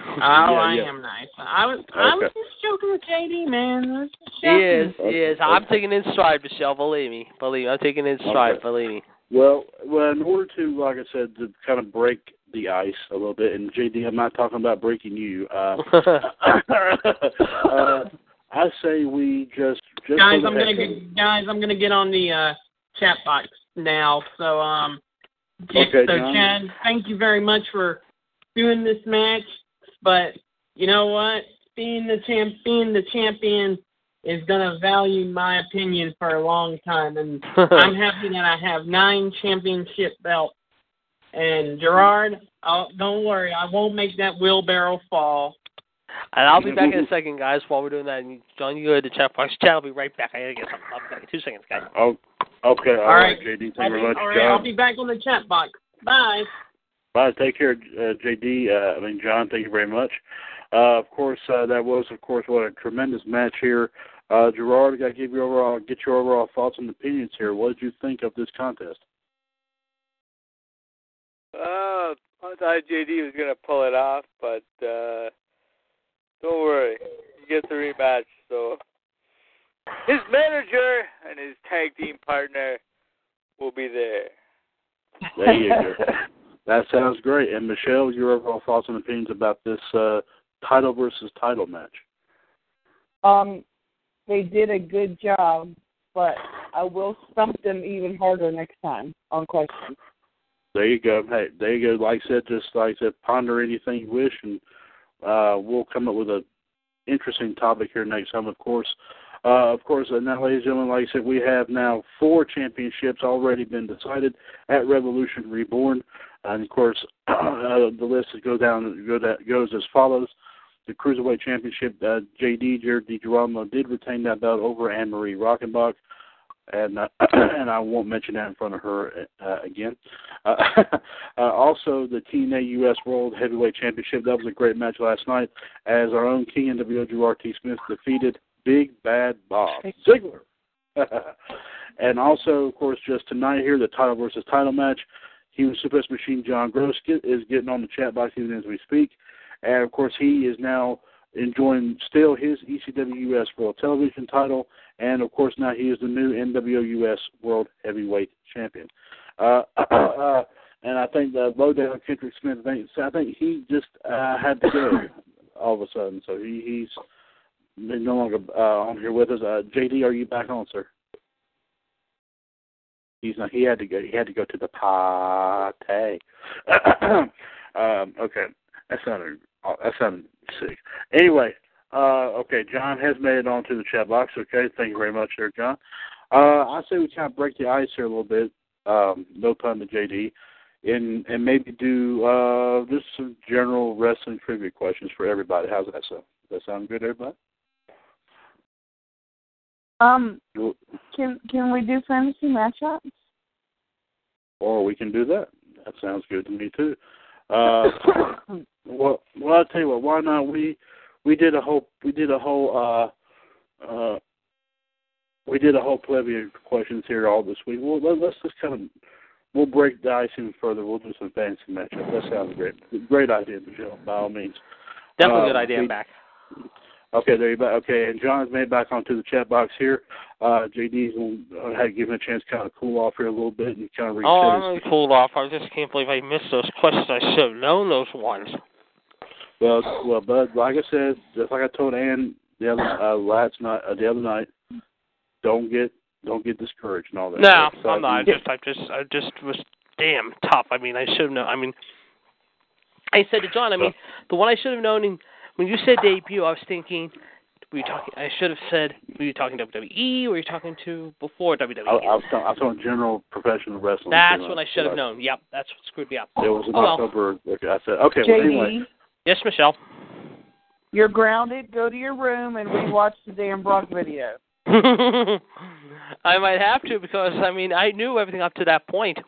Oh, Yeah, I yeah. am nice. I was I was just joking with JD, man. I was just He joking. is. He is. I'm taking it in stride, Michelle. Believe me. Believe me. I'm taking it in stride. Okay. Believe me. Well, well, in order to, like I said, to kind of break the ice a little bit, and JD, I'm not talking about breaking you. Uh, uh, I say we just, just guys, I'm gonna heck of it- get guys. I'm gonna get on the uh, chat box now. So um, Okay, so John. Chad, thank you very much for doing this match. But you know what? Being the champ, being the champion is gonna value my opinion for a long time, and I'm happy that I have nine championship belts. And Gerard, oh, don't worry, I won't make that wheelbarrow fall. And I'll be back in a second, guys. While we're doing that, and John, you go to the chat box. Chad, I'll be right back. I gotta get something. I'll be back in two seconds, guys. Oh, okay, all All right, right. JD. Thank you very much, all right, John. I'll be back on the chat box. Bye. Bye. Take care, uh, JD. Uh, I mean, John. Thank you very much. Uh, of course, uh, that was, of course, what a tremendous match here. Uh, Gerard, I got to give you overall, get your overall thoughts and opinions here. What did you think of this contest? Uh, I thought JD was gonna pull it off, but uh don't worry, he gets a rematch. So his manager and his tag team partner will be there. There you go. that sounds great. And Michelle, your overall thoughts and opinions about this uh, title versus title match? Um, they did a good job, but I will stump them even harder next time on questions. There you go. Hey, there you go. Like I said, just like I said, ponder anything you wish, and uh, we'll come up with a interesting topic here next time. Of course, uh, of course. And now, ladies and gentlemen, like I said, we have now four championships already been decided at Revolution Reborn, and of course, uh, the list go down go goes as follows. The Cruiserweight Championship, uh, JD Jared DiGirolamo did retain that belt over Anne Marie Rockenbach and uh, and I won't mention that in front of her uh, again. Uh, uh, also, the TNA U.S. World Heavyweight Championship that was a great match last night, as our own King NWO Gerard T. Smith defeated Big Bad Bob Ziggler. and also, of course, just tonight here, the title versus title match. Human Suplex Machine John Gross get, is getting on the chat box even as we speak, and of course, he is now enjoying still his ECW US World Television title, and of course now he is the new NWO US World Heavyweight Champion. Uh, uh, and I think that Lowdown Kendrick Smith, I think, I think he just uh, had to go all of a sudden, so he, he's no longer uh, on here with us. Uh, JD, are you back on, sir? He's not. He had to go. He had to go to the party. um, okay, that sounded oh, that sounded sick. Anyway, uh, okay, John has made it onto the chat box. Okay, thank you very much, there, John. Uh, I say we kind of break the ice here a little bit. Um, no pun to JD, and and maybe do uh, just some general wrestling trivia questions for everybody. How's that sound? Does that sound good, everybody? Um, can can we do fantasy matchups? Or we can do that. That sounds good to me too. Uh, well, well, I'll tell you what. Why not? We we did a whole we did a whole uh uh we did a whole plethora of questions here all this week. Well, let, let's just kind of we'll break the ice even further. We'll do some fantasy matchups. That sounds great. Great idea, Michelle. By all means. Definitely a Uh, good idea. we- I'm back. Okay, there you go. Okay, and John's made back onto the chat box here. Uh, JD's uh, had given a chance to kind of cool off here a little bit and kind of reset Oh, his I'm really cooled off. I just can't believe I missed those questions. I should have known those ones. Well, well, Bud, like I said, just like I told Ann the other uh, last night, uh, the other night, don't get don't get discouraged and all that. No, I'm not. I just, I just, I just was damn tough. I mean, I should have known. I mean, I said to John, I mean, the one I should have known. In, when you said debut, I was thinking, Were you talking? I should have said. Were you talking WWE? Or were you talking to before WWE? I, I was talking, I was talking general professional wrestling. That's you know, what I should have like- known. Yep, that's what screwed me up. It was in oh, well. Okay, I said okay. Well, anyway, Yes, Michelle. you're grounded. Go to your room and rewatch the damn Brock video. I might have to because I mean I knew everything up to that point.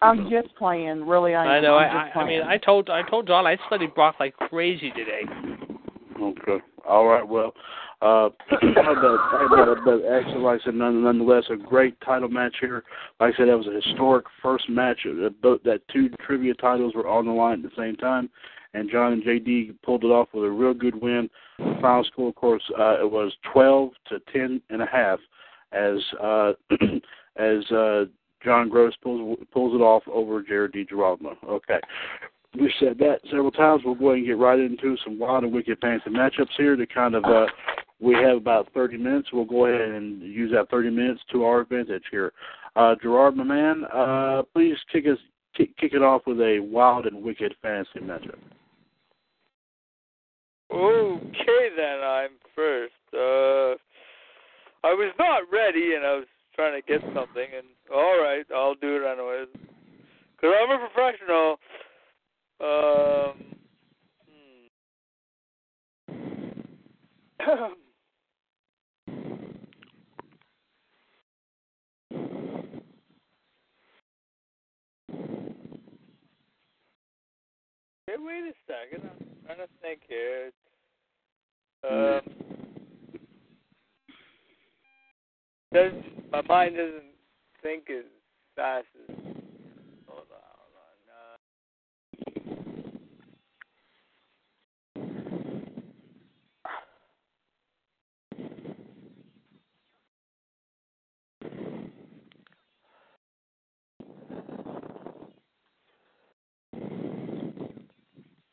I'm just playing. Really, I. I know. I, I'm I, just I mean. I told I told John I studied Brock like crazy today. Okay. All right. Well, uh, but, but, but actually, like I said, none, nonetheless, a great title match here. Like I said, that was a historic first match. uh, Both that two trivia titles were on the line at the same time, and John and JD pulled it off with a real good win. Final score, of course, uh, it was twelve to ten and a half, as uh, as uh, John Gross pulls pulls it off over Jared DiGirolamo. Okay. We've said that several times. We'll go ahead and get right into some wild and wicked fantasy matchups here to kind of uh we have about thirty minutes. We'll go ahead and use that thirty minutes to our advantage here. Uh Gerard my man, uh please kick us kick, kick it off with a wild and wicked fantasy matchup. Okay, then I'm first. Uh, I was not ready, and I was trying to get something, and all right, I'll do it anyways. Cause I'm a professional. Um. hmm. Hey, wait a second. I'm trying to think here. Um, does my mind doesn't think as fast as. Hold on, hold on.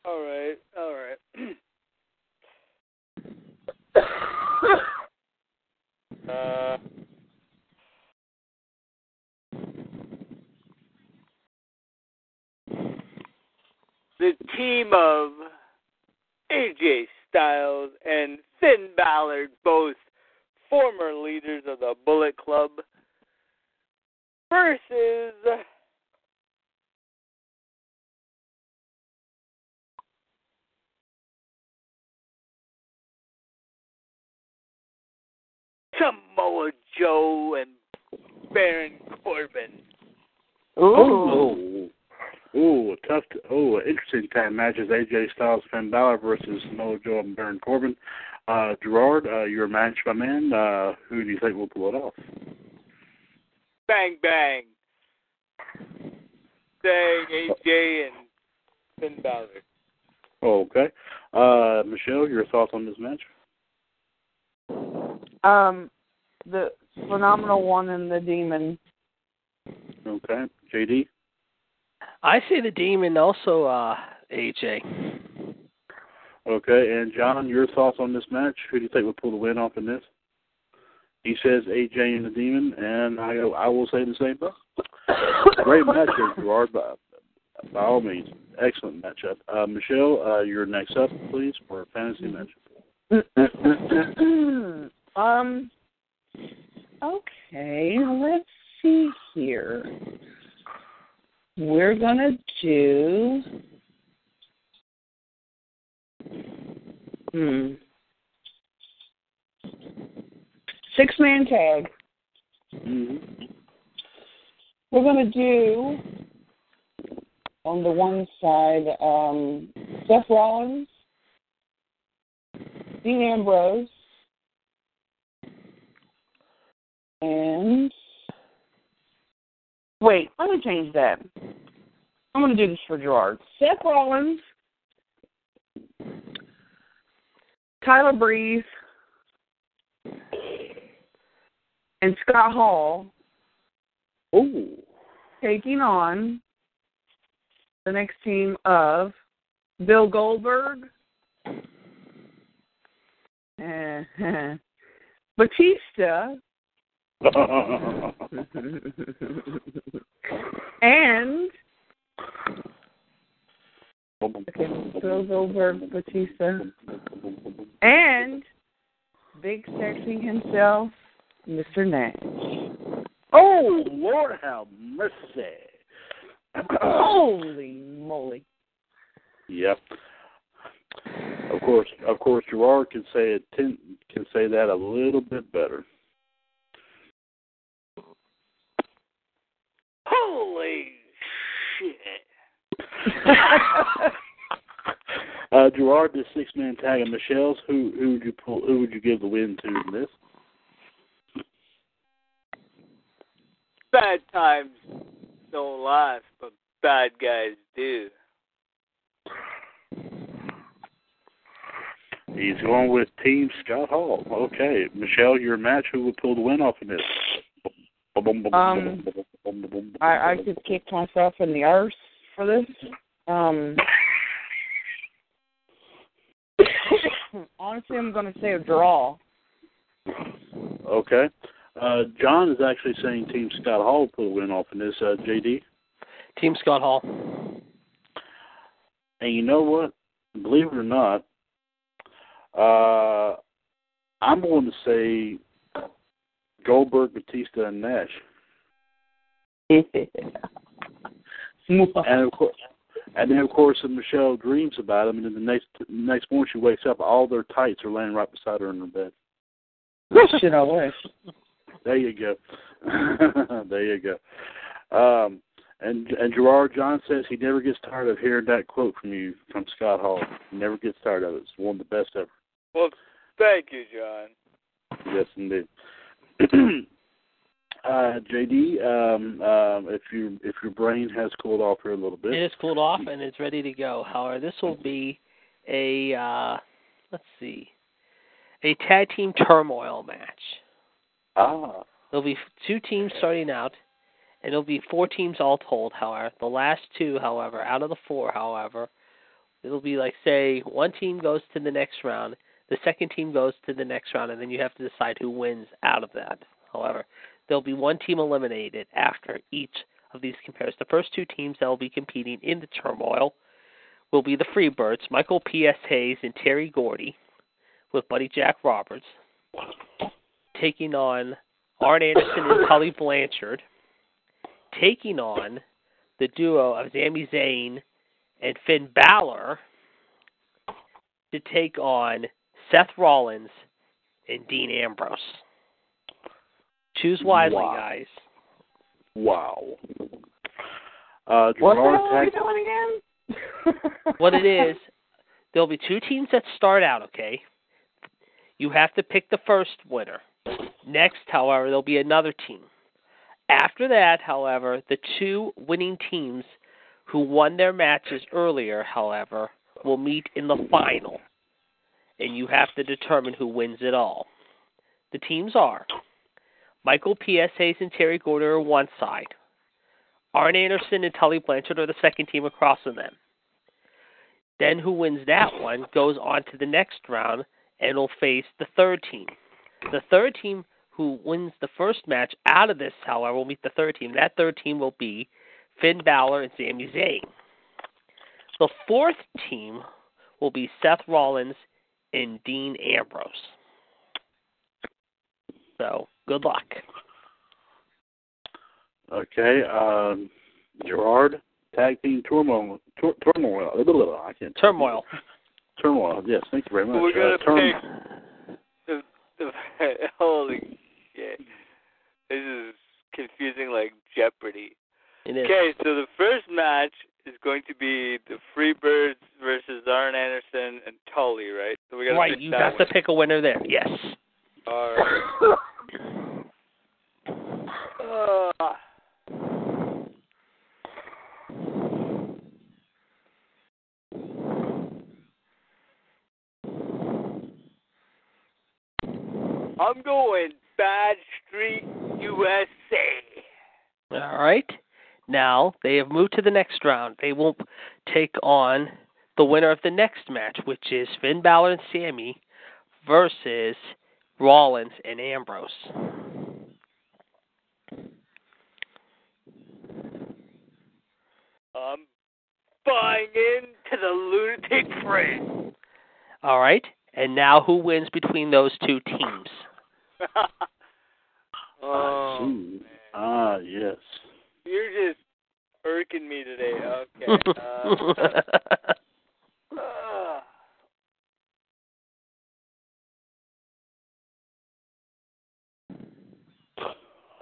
Uh, all right, uh. The team of AJ Styles and Finn Balor, both former leaders of the Bullet Club, versus Samoa Joe and Baron Corbin. Ooh. Ooh, a tough. Oh, an interesting time matches: AJ Styles, Finn Balor versus Samoa Joe and Baron Corbin. Uh, Gerard, uh, your match, my man. Uh, who do you think will pull it off? Bang bang. Saying AJ and Finn Balor. Oh, okay. Uh, Michelle, your thoughts on this match? Um, the phenomenal one and the demon. Okay. JD? I say the demon also uh AJ. Okay. And John, your thoughts on this match? Who do you think will pull the win off in this? He says AJ and the Demon, and I I will say the same thing. Great match here, Gerard, by, by all means. Excellent matchup. Uh, Michelle, uh, you're next up, please, for a fantasy matchup. um. Okay, let's see here. We're gonna do. Hmm. Six man tag. Mm-hmm. We're gonna do on the one side um, Seth Rollins, Dean Ambrose, and wait, I'm gonna change that. I'm gonna do this for Gerard. Seth Rollins, Tyler Breeze, and Scott Hall. Ooh. Taking on the next team of Bill Goldberg, Batista, and okay, Bill Goldberg, Batista, and Big Sexy himself, Mr. Nash. Oh, Lord have mercy. Holy moly. Yep. Of course, of course, Gerard can say it ten, can say that a little bit better. Holy shit. uh, Gerard, this six man tag of Michelle's. Who who would you pull? Who would you give the win to in this? Bad times don't last, but bad guys do. He's going with Team Scott Hall. Okay, Michelle, your match. Who would pull the win off in this? Um, I, I could kick myself in the arse for this. Um, honestly, I'm going to say a draw. Okay. Uh, John is actually saying Team Scott Hall will pull win off in this. Uh, JD. Team Scott Hall. And you know what? Believe it or not, uh, I'm going to say Goldberg, Batista, and Nash. and of course, and then of course, Michelle dreams about him, and then the next next morning she wakes up, all their tights are laying right beside her in her bed. Shit, I wish. There you go. there you go. Um, and and Gerard John says he never gets tired of hearing that quote from you from Scott Hall. He never gets tired of it. It's one of the best ever. Well, thank you, John. Yes, indeed. uh, JD, um, um, if you if your brain has cooled off here a little bit, It is cooled off and it's ready to go. However, this will be a uh, let's see, a tag team turmoil match. Ah. There'll be two teams starting out, and there'll be four teams all told. However, the last two, however, out of the four, however, it'll be like say one team goes to the next round, the second team goes to the next round, and then you have to decide who wins out of that. However, there'll be one team eliminated after each of these compares. The first two teams that will be competing in the turmoil will be the Freebirds, Michael P.S. Hayes and Terry Gordy, with Buddy Jack Roberts, taking on Arn Anderson and Tully Blanchard, taking on the duo of Sami Zayn and Finn Balor to take on Seth Rollins and Dean Ambrose. Choose wisely, Wow. guys. wow. Uh, What the are we doing again? what it is, there'll be two teams that start out, okay? You have to pick the first winner. Next, however, there'll be another team. After that, however, the two winning teams who won their matches earlier, however, will meet in the final. And you have to determine who wins it all. The teams are Michael P.S. Hayes and Terry Gordy are one side. Arn Anderson and Tully Blanchard are the second team across from them. Then who wins that one goes on to the next round and will face the third team. The third team who wins the first match out of this, however, will meet the third team. That third team will be Finn Balor and Sami Zayn. The fourth team will be Seth Rollins and Dean Ambrose. So, good luck. Okay, um, Gerard, tag team turmoil, tur- turmoil. I can't. Turmoil. Turmoil. Yes, thank you very much. We're gonna uh, turm- pick the, the holy shit. This is confusing like Jeopardy. It is. Okay, so the first match is going to be the Freebirds versus Arn Anderson and Tully, right? So we gotta Right, you that have one. to pick a winner there. Yes. All right. Uh, I'm going Bad Street, USA. All right. Now they have moved to the next round. They will take on the winner of the next match, which is Finn Balor and Sami versus Rollins and Ambrose. I'm buying into the lunatic fringe. All right. And now, who wins between those two teams? oh, ah, yes. You're just irking me today. Okay. Uh, uh,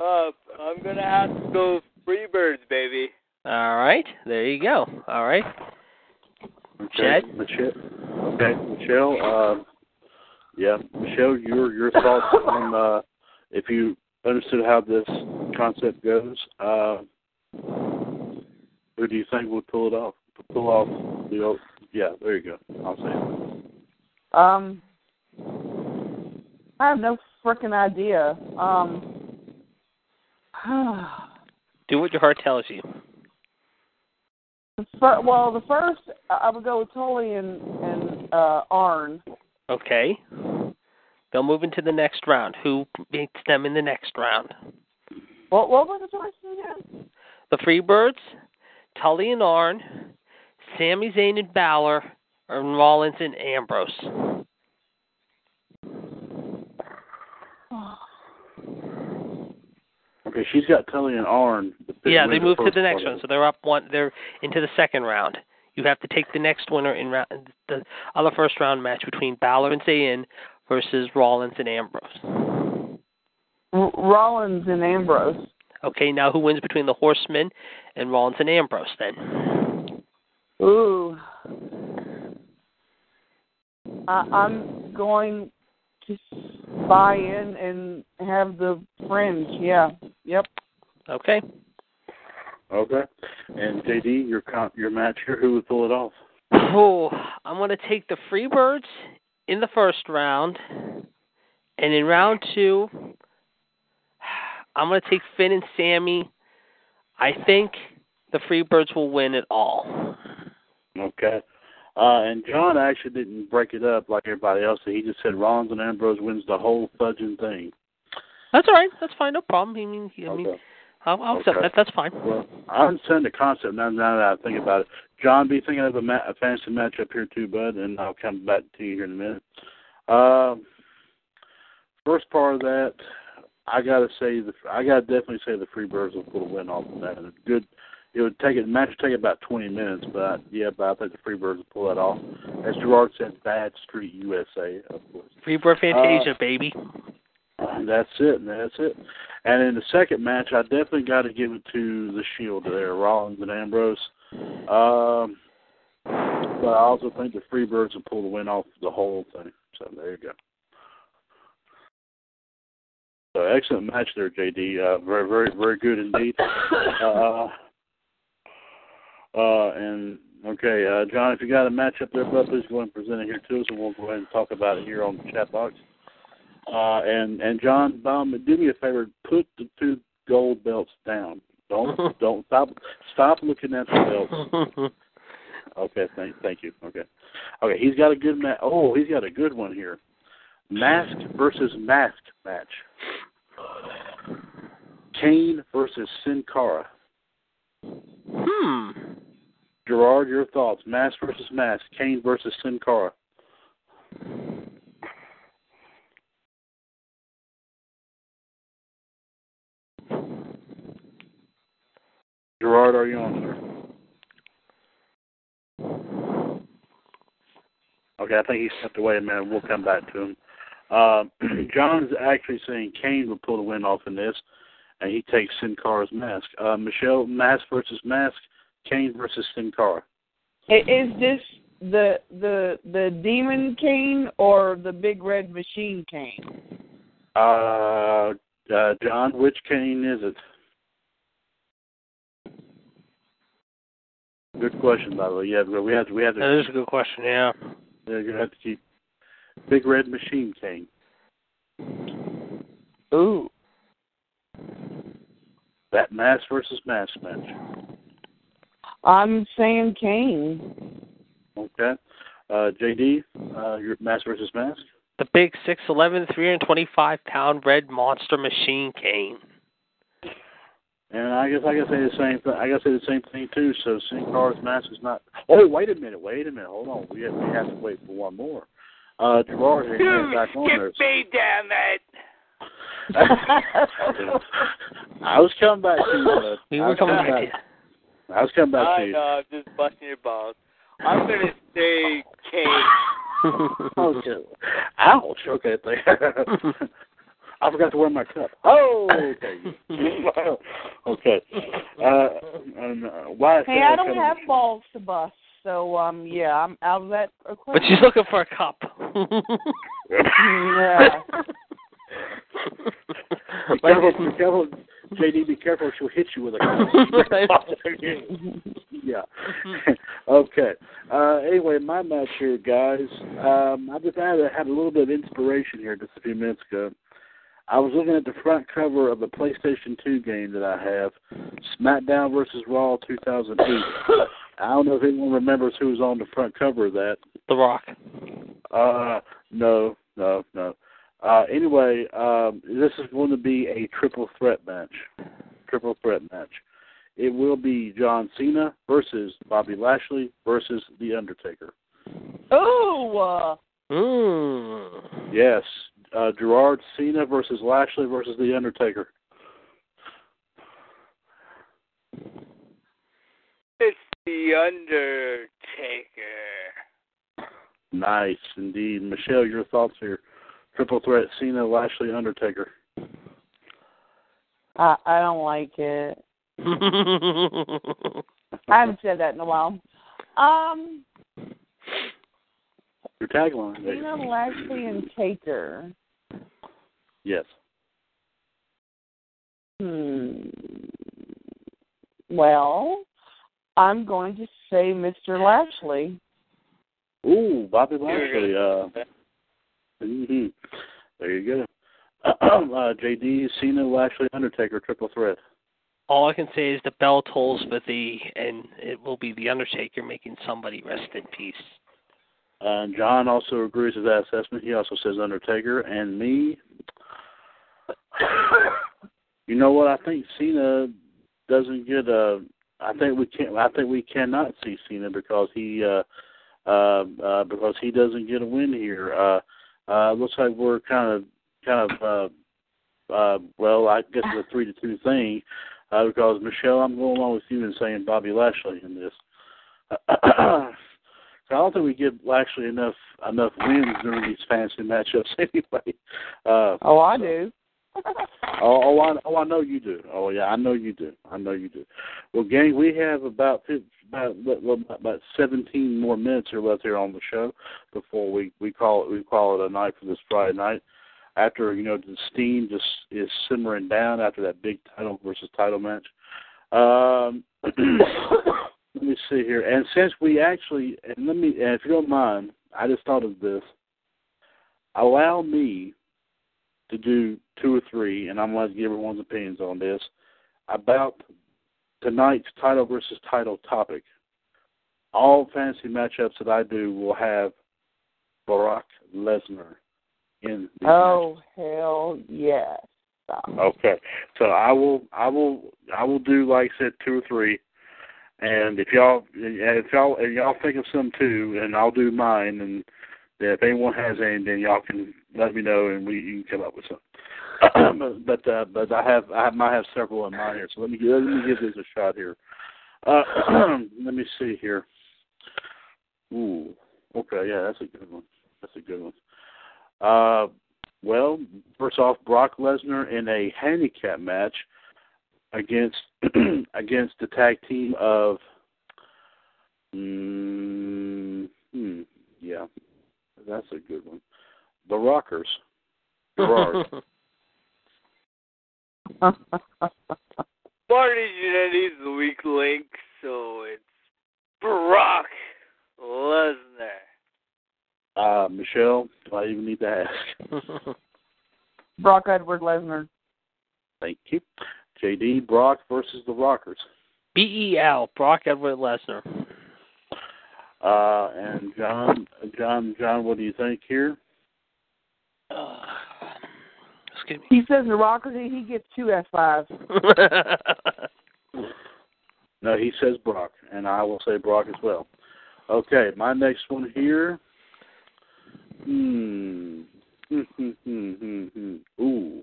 uh, I'm gonna have to go Freebirds, baby. All right, there you go. All right. Okay, Chad? Michelle. Okay, Michelle. Uh, yeah, Michelle, your your thoughts on uh, if you understood how this concept goes. Uh, who do you think would pull it off? Pull off the old, yeah. There you go. I'll say it. Um, I have no freaking idea. Um, Do what your heart tells you. The fir- well, the first I would go with Tully and and uh, Arn. Okay. They'll move into the next round. Who beats them in the next round? What what was the choices again? The Freebirds, Tully and Arn, Sami Zayn and Balor, and Rollins and Ambrose. Okay, she's got Tully and Arn. The Yeah, they winner move to the next one, so they're up one. They're into the second round. You have to take the next winner in round, the other first round match between Balor and Zayn versus Rollins and Ambrose. R- Rollins and Ambrose. Okay, now who wins between the Horsemen and Rollins and Ambrose then? Ooh. I, I'm going to buy in and have the fringe. Yeah. Yep. Okay. Okay. And JD, your con- your match here, who would pull it off? Oh, I'm going to take the Freebirds in the first round, and in round two, I'm going to take Finn and Sami. I think the Freebirds will win it all. Okay. Uh, and John actually didn't break it up like everybody else. He just said Rollins and Ambrose wins the whole fudging thing. That's all right. That's fine. No problem. I mean, I mean, Okay. I'll, I'll accept that. That's fine. Well, I understand the concept now, now that I think about it. John, be thinking of a, ma- a fantasy matchup here too, bud, and I'll come back to you here in a minute. Um, first part of that, I gotta say the I gotta definitely say the Freebirds will pull the win off of that. It's good. It would take it match would take about twenty minutes, but yeah, but I think the Freebirds will pull that off. As Gerard said, Bad Street USA, of course. Freebird Fantasia, Uh, baby. That's it. That's it. And in the second match, I definitely got to give it to the Shield there, Rollins and Ambrose. Um, but I also think the Freebirds will pull the win off the whole thing. So there you go. So excellent match there, JD. Uh, very, very, very good indeed. Uh, uh, and okay, uh, John, if you got a matchup there, bud, please go ahead and present it here to us, and we'll go ahead and talk about it here on the chat box. Uh, and and John, um, do me a favor, put the two gold belts down. Don't don't stop stop looking at the belts. Okay, thank thank you. Okay, okay, he's got a good match. Oh, he's got a good one here. Mask versus mask match. Kane versus Sin Cara. Hmm. Gerard, your thoughts? Mask versus mask. Kane versus Sin Cara. Gerard, are you on, sir? Okay, I think he stepped away a minute. We'll come back to him. Uh, John's actually saying Kane will pull the win off in this, and he takes Sin Cara's mask. Uh, Michelle, mask versus mask. Kane versus Sin Cara. Is this the the the demon Kane or the big red machine Kane? Uh, uh, John, which Kane is it? Good question, by the way. Yeah, we have to, we have to. That is a good question. Yeah. Yeah, you have to keep Big Red Machine King. Ooh. That mask versus mask match. I'm saying Kane. Okay. Uh, JD, uh, your mask versus mask. The big 6'11", 325 pound red monster machine Kane. And I guess I can say the same thing. I gotta say the same thing too. So Sin Cara's mask is not. Oh, wait a minute. Wait a minute. Hold on. We have, we have to wait for one more. Uh, Gerard had Dude, back on get there. me, damn it! I was coming back to you. bud. We were coming back to back. I was coming back I to you. know, I'm just busting your balls. I'm gonna say Kane. Oh, shit. Ouch. Okay. thank- I forgot to wear my cup. Oh, okay. okay. Uh, and, uh, why? Hey, I don't have balls to bust, so um, yeah, I'm out of that But she's looking for a cup. yeah. Be careful, be careful, JD. Be careful; she'll hit you with a yeah. okay. Uh, anyway, my match here, guys. Um, I just had, had a little bit of inspiration here just a few minutes ago. I was looking at the front cover of the PlayStation 2 game that I have, SmackDown versus Raw 2008. I don't know if anyone remembers who was on the front cover of that. The Rock. Uh, no, no, no. Uh, anyway, um, this is going to be a triple threat match. Triple threat match. It will be John Cena versus Bobby Lashley versus The Undertaker. Ooh. Uh, Mm. Yes, uh, Gerard Cena versus Lashley versus The Undertaker. It's the Undertaker. Nice indeed, Michelle. Your thoughts here? Triple threat: Cena, Lashley, Undertaker. I I don't like it. I haven't said that in a while. Um, Your tagline. Cena, Lashley, and Taker. Yes. Hmm. Well, I'm going to say Mr. Lashley. Ooh, Bobby Lashley. Uh, hmm There you go. uh, JD, Cena, Lashley, Undertaker, triple threat. All I can say is the bell tolls for thee, and it will be the Undertaker making somebody rest in peace. Uh, John also agrees with that assessment. He also says Undertaker. And me, you know what? I think Cena doesn't get a. I think we can't. I think we cannot see Cena because he uh, uh, uh, because he doesn't get a win here. Uh, uh, looks like we're kind of kind of uh, uh, well. I guess it's a three to two thing uh, because Michelle, I'm going along with you in saying Bobby Lashley in this. So I don't think we give Lashley enough enough wins during these fantasy matchups anyway. Uh, Oh, I do. Oh, oh, I, oh, I know you do. Oh, yeah, I know you do. I know you do. Well, gang, we have about fif- about well, about seventeen more minutes here left here on the show before we we call it we call it a night for this Friday night. After you know the steam just is simmering down after that big title versus title match. Um, let me see here. And since we actually, and let me, and if you don't mind, I just thought of this. Allow me to do two or three, and I'm going to give everyone's opinions on this about tonight's title versus title topic. All fantasy matchups that I do will have Brock Lesnar in. Oh hell yes. Okay, so I will, I will, I will do like I said, two or three, and if y'all, if y'all, if y'all think of some too, and I'll do mine, and if anyone has any, then y'all can let me know, and we you can come up with some. but uh, but I have I might have several in mind here, so let me let me give this a shot here. Uh, let me see here. Ooh, okay, yeah, that's a good one. That's a good one. Uh, well, first off, Brock Lesnar in a handicap match against against the tag team of mm, hmm, yeah, that's a good one. The Rockers. Gerard. Marty Jannetty's the weak link, so it's Brock Lesnar. uh, Michelle, do I even need to ask? Brock Edward Lesnar. Thank you. JD Brock versus the Rockers. B E L, Brock Edward Lesnar. Uh, and John, John, John, what do you think here? Uh, excuse me. He says the Rockers he gets two F fives. No, he says Brock, and I will say Brock as well. Okay, my next one here. Hmm. Ooh.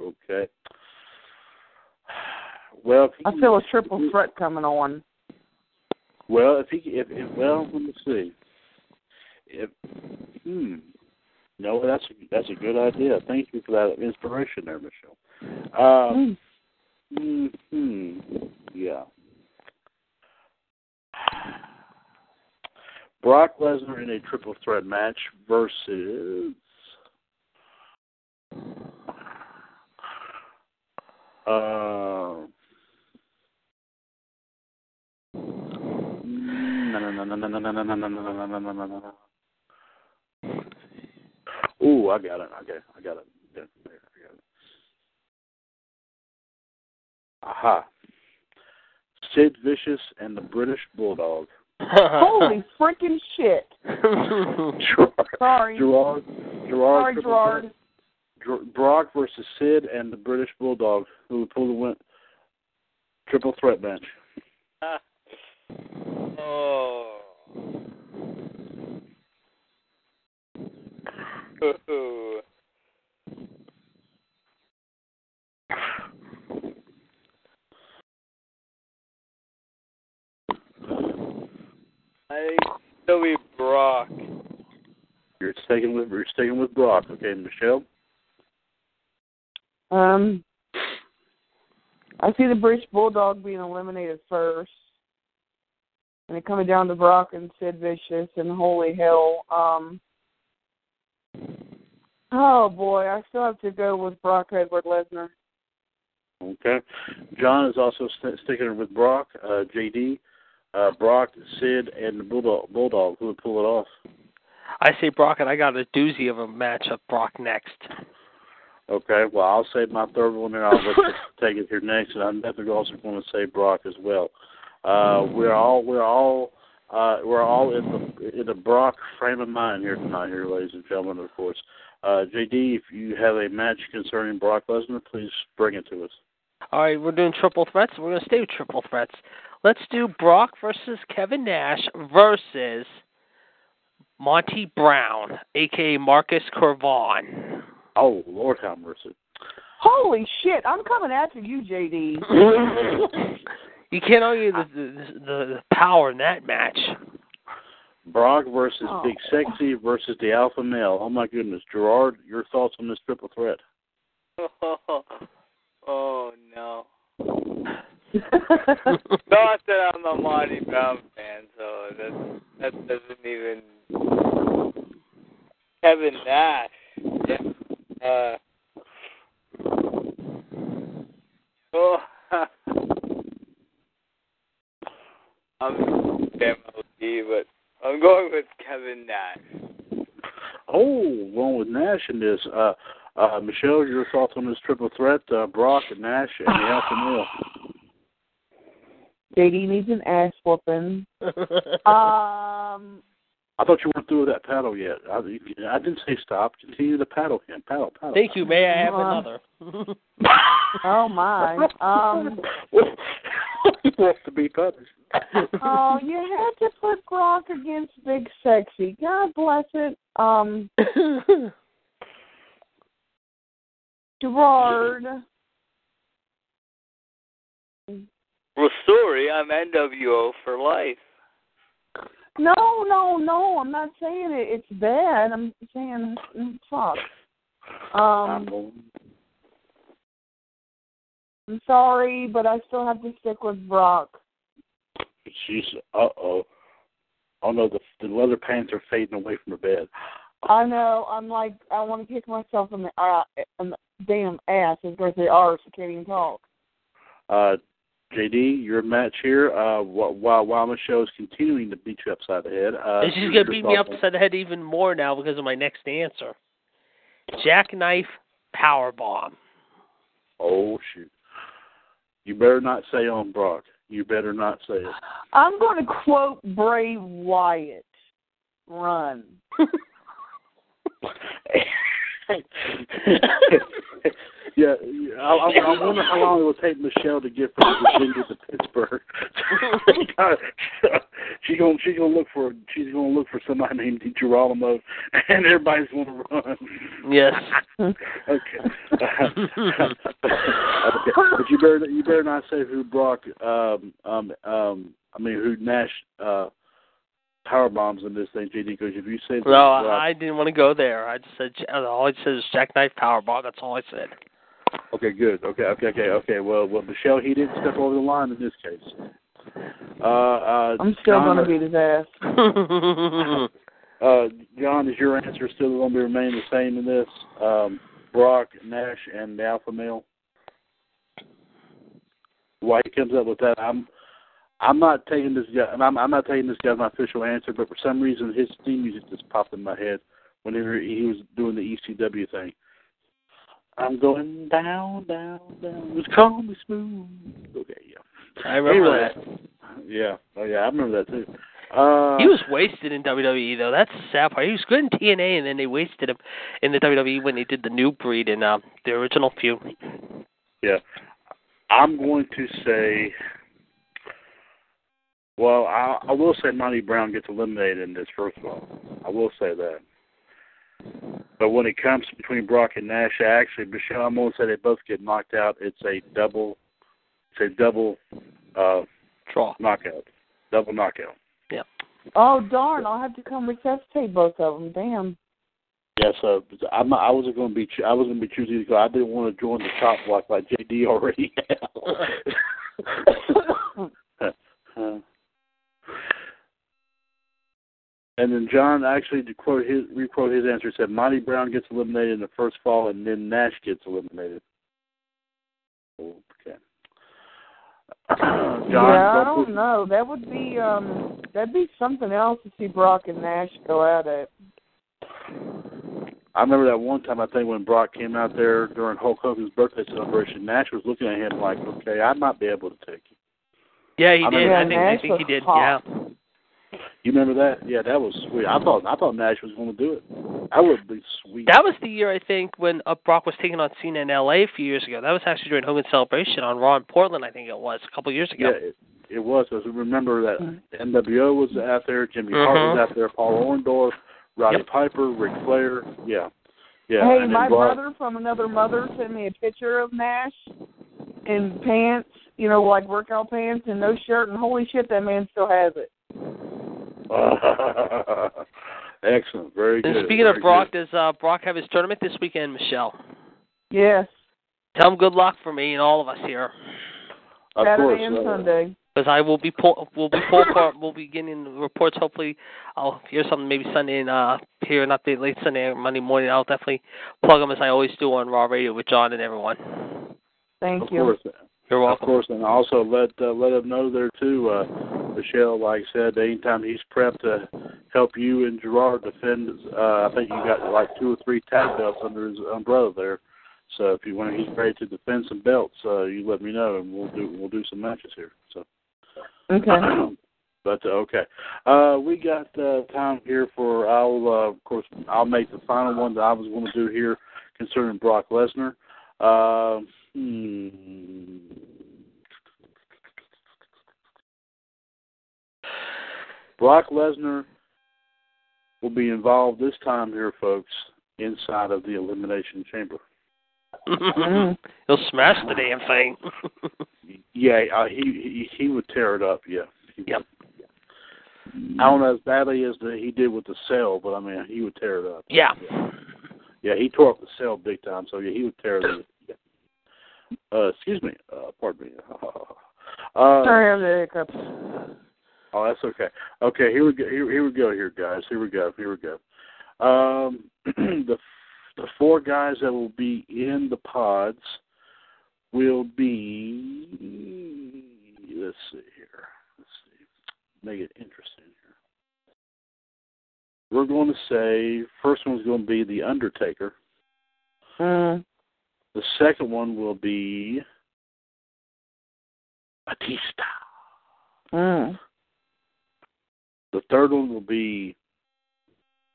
Okay. Well, he, I feel a triple threat coming on. Well, if he, if, if well, let me see. If hmm, no, that's a, that's a good idea. Thank you for that inspiration there, Michelle. Um, hmm. Yeah. Brock Lesnar in a triple threat match versus uh no no no no no no no no no no no no no no no no Ooh, I got it. Okay, I got it. There, there, I got it. Aha. Sid Vicious and the British Bulldog. Holy freaking shit! Gerard, Sorry. Gerard, Gerard, Sorry, triple Gerard. Brock versus Sid and the British Bulldog, who would pull the win. Triple threat match. oh. I still be Brock. You're sticking with you're sticking with Brock, okay, Michelle. Um, I see the British Bulldog being eliminated first, and it coming down to Brock and Sid Vicious, and holy hell, um, oh boy, I still have to go with Brock Edward Lesnar. Okay. John is also st- sticking with Brock. Uh, JD, uh, Brock, Sid, and the Bulldog, Bulldog, who would pull it off. I say Brock, and I got a doozy of a match of Brock next. Okay, well, I'll save my third one and I'll let you take it here next, and I'm definitely also going to say Brock as well. Uh, we're all we're all uh, we're all in the in the Brock frame of mind here tonight, here, ladies and gentlemen. Of course, uh, JD, if you have a match concerning Brock Lesnar, please bring it to us. All right, we're doing triple threats. We're going to stay with triple threats. Let's do Brock versus Kevin Nash versus Monty Brown, aka Marcus Cor Von. Oh, Lord have mercy. Holy shit! I'm coming after you, JD. You can't argue the the, the, the power in that match. Brock versus Oh. Big Sexy versus the Alpha Male. Oh my goodness, Gerard, your thoughts on this triple threat? oh oh no. Not that I'm a Monty Brown fan, so that that doesn't even. Kevin Nash. Yeah. Uh. Oh. I'm damn OD, but I'm going with Kevin Nash. Oh, going with Nash in this. Uh, uh, Michelle, your thoughts on this triple threat? Uh, Brock and Nash and the Alpha Male. JD needs an ass whooping. Um, I thought you weren't through with that paddle yet. I, I didn't say stop. Continue to paddle him. Paddle, paddle. Thank you. May I have Uh, another? oh my. Um, he wants to be punished. oh, you had to put Brock against Big Sexy. God bless it. Um, Gerard. Well, sorry, I'm NWO for life. No, no, no. I'm not saying it. It's bad. I'm saying mm, fuck. Um, I'm sorry, but I still have to stick with Brock. She's uh oh. Oh no, the the leather pants are fading away from her bed. I know. I'm like, I want to kick myself in the uh, in the damn ass. I was going to say arse. I can't even talk. Uh, JD, your match here. Uh, while while Michelle is continuing to beat you upside the head, uh, and she's gonna beat me thoughts up upside the head even more now because of my next answer. Jackknife power bomb. Oh shoot! You better not say on Brock. You better not say it. I'm going to quote Bray Wyatt. Run. yeah, I, I, I wonder how long it will take Michelle to get from Virginia to Pittsburgh. she's gonna she's gonna look for she's gonna look for somebody named Girolamo, and everybody's gonna run. Yes. okay. okay. But you better you better not say who Brock um um um I mean who Nash uh power bombs in this thing, JD. Because if you say No, I didn't want to go there. I just said all I said is jackknife power bomb. That's all I said. Okay, good. Okay, okay, okay, okay. Well, well, Michelle, he didn't step over the line in this case. Uh, uh, I'm still John, to beat his ass. uh, John, is your answer still going to be remain the same in this? Um, Brock, Nash, and the Alpha Male. Why he comes up with that? I'm, I'm not taking this guy. I'm, I'm not taking this guy as my official answer, but for some reason his theme music just popped in my head whenever he was doing the ECW thing. I'm going down, down, down. Just call me smooth. Okay, yeah. I remember Anyway, that. Yeah. Oh yeah, I remember that too. Uh, He was wasted in WWE though. That's the sad part. He was good in TNA, and then they wasted him in the WWE when they did the new breed in uh, the original feud. Yeah. I'm going to say. Well, I, I will say Monty Brown gets eliminated in this. First of all, I will say that. But when it comes between Brock and Nash, actually, Michelle, I'm going to say they both get knocked out. It's a double. It's a double uh, draw knockout. Double knockout. Yeah. Oh darn! I'll have to come resuscitate both of them. Damn. Yeah, so I'm not, I wasn't going to be I was going to be choosing because I didn't want to join the top block like JD already had. Uh, and then John actually to quote his requote his answer said Monty Brown gets eliminated in the first fall and then Nash gets eliminated. Okay. John, yeah, I don't don't know. That would be um that'd be something else to see Brock and Nash go at it. I remember that one time I think when Brock came out there during Hulk Hogan's birthday celebration, Nash was looking at him like, "Okay, I might be able to take you." Yeah, he I did. remember- I think I think he did. hot. Yeah. You remember that? Yeah, that was sweet. I thought I thought Nash was going to do it. That would be sweet. That was the year I think when uh, Brock was taking on Cena in LA a few years ago. That was actually during Hogan's Celebration on Raw in Portland, I think it was a couple years ago. Yeah, it, it was. Because remember that NWO was out there, Jimmy Hart was Mhm. out there, Paul Orndorff, Roddy Yep. Piper, Ric Flair. Yeah, yeah. hey, my Brock, brother from another mother sent me a picture of Nash in pants, you know, like workout pants and no shirt, and holy shit, that man still has it. Excellent, very good. And speaking very of Brock, does uh, Brock have his tournament this weekend, Michelle? Yes, Tell him good luck for me and all of us here, Of Saturday course, and uh, Sunday. because I will be pull, will be full part. We'll be getting reports. Hopefully, I'll hear something maybe Sunday and uh, hear an update late Sunday or Monday morning. I'll definitely plug them as I always do on Raw Radio with John and everyone. Thank Of you. course, You're welcome. of course, and also let uh, let him know there too. Uh, Michelle, like I said, anytime he's prepped to help you and Gerard defend, uh, I think you got like two or three tag belts under his umbrella there. So if you want, he's ready to defend some belts. Uh, you let me know, and we'll do we'll do some matches here. So. Okay. But uh, okay, uh, we got uh, time here for. I'll uh, of course I'll make the final one that I was going to do here concerning Brock Lesnar. Uh, hmm. Brock Lesnar will be involved this time here, folks, inside of the Elimination Chamber. He'll smash the damn thing. Yeah, uh, he, he he would tear it up. Yeah. He Yep. would. I don't know as badly as the, he did with the cell, but I mean he would tear it up. yeah. Yeah, he tore up the cell big time. So yeah, he would tear it. Yeah. Uh, excuse me. Uh, pardon me. Uh, Sorry, I have the hiccups. Oh, that's okay. Okay, here we go. Here, here we go. Here, guys. Here we go. Here we go. Um, the the four guys that will be in the pods will be. Let's see here. Let's see. Make it interesting here. We're going to say first one's going to be the Undertaker. Mm. The second one will be Batista. Mm. The third one will be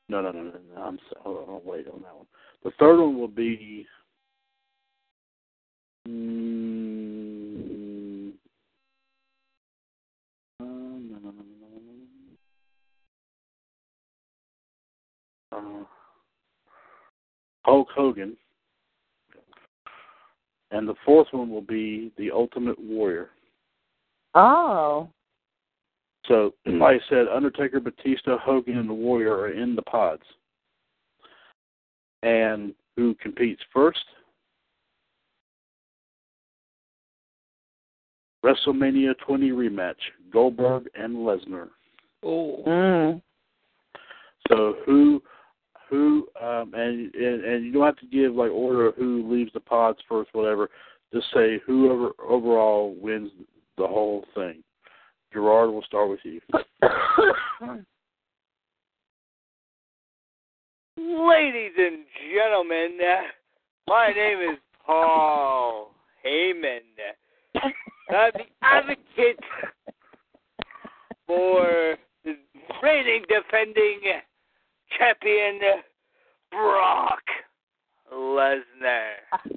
no, no, no, no. no I'm so, hold on, wait on that one. The third one will be. Mm, uh, no, no, no, no, no. Uh, Hulk Hogan. And the fourth one will be The Ultimate Warrior. Oh. So, like I said, Undertaker, Batista, Hogan, and the Warrior are in the pods. And who competes first? WrestleMania 20 rematch: Goldberg and Lesnar. Oh. Mm. So who, who, um, and, and and you don't have to give like order of who leaves the pods first, whatever. Just say whoever overall wins the whole thing. Gerard, we'll start with you. Ladies and gentlemen, my name is Paul Heyman. I'm the advocate for the reigning defending champion Brock Lesnar.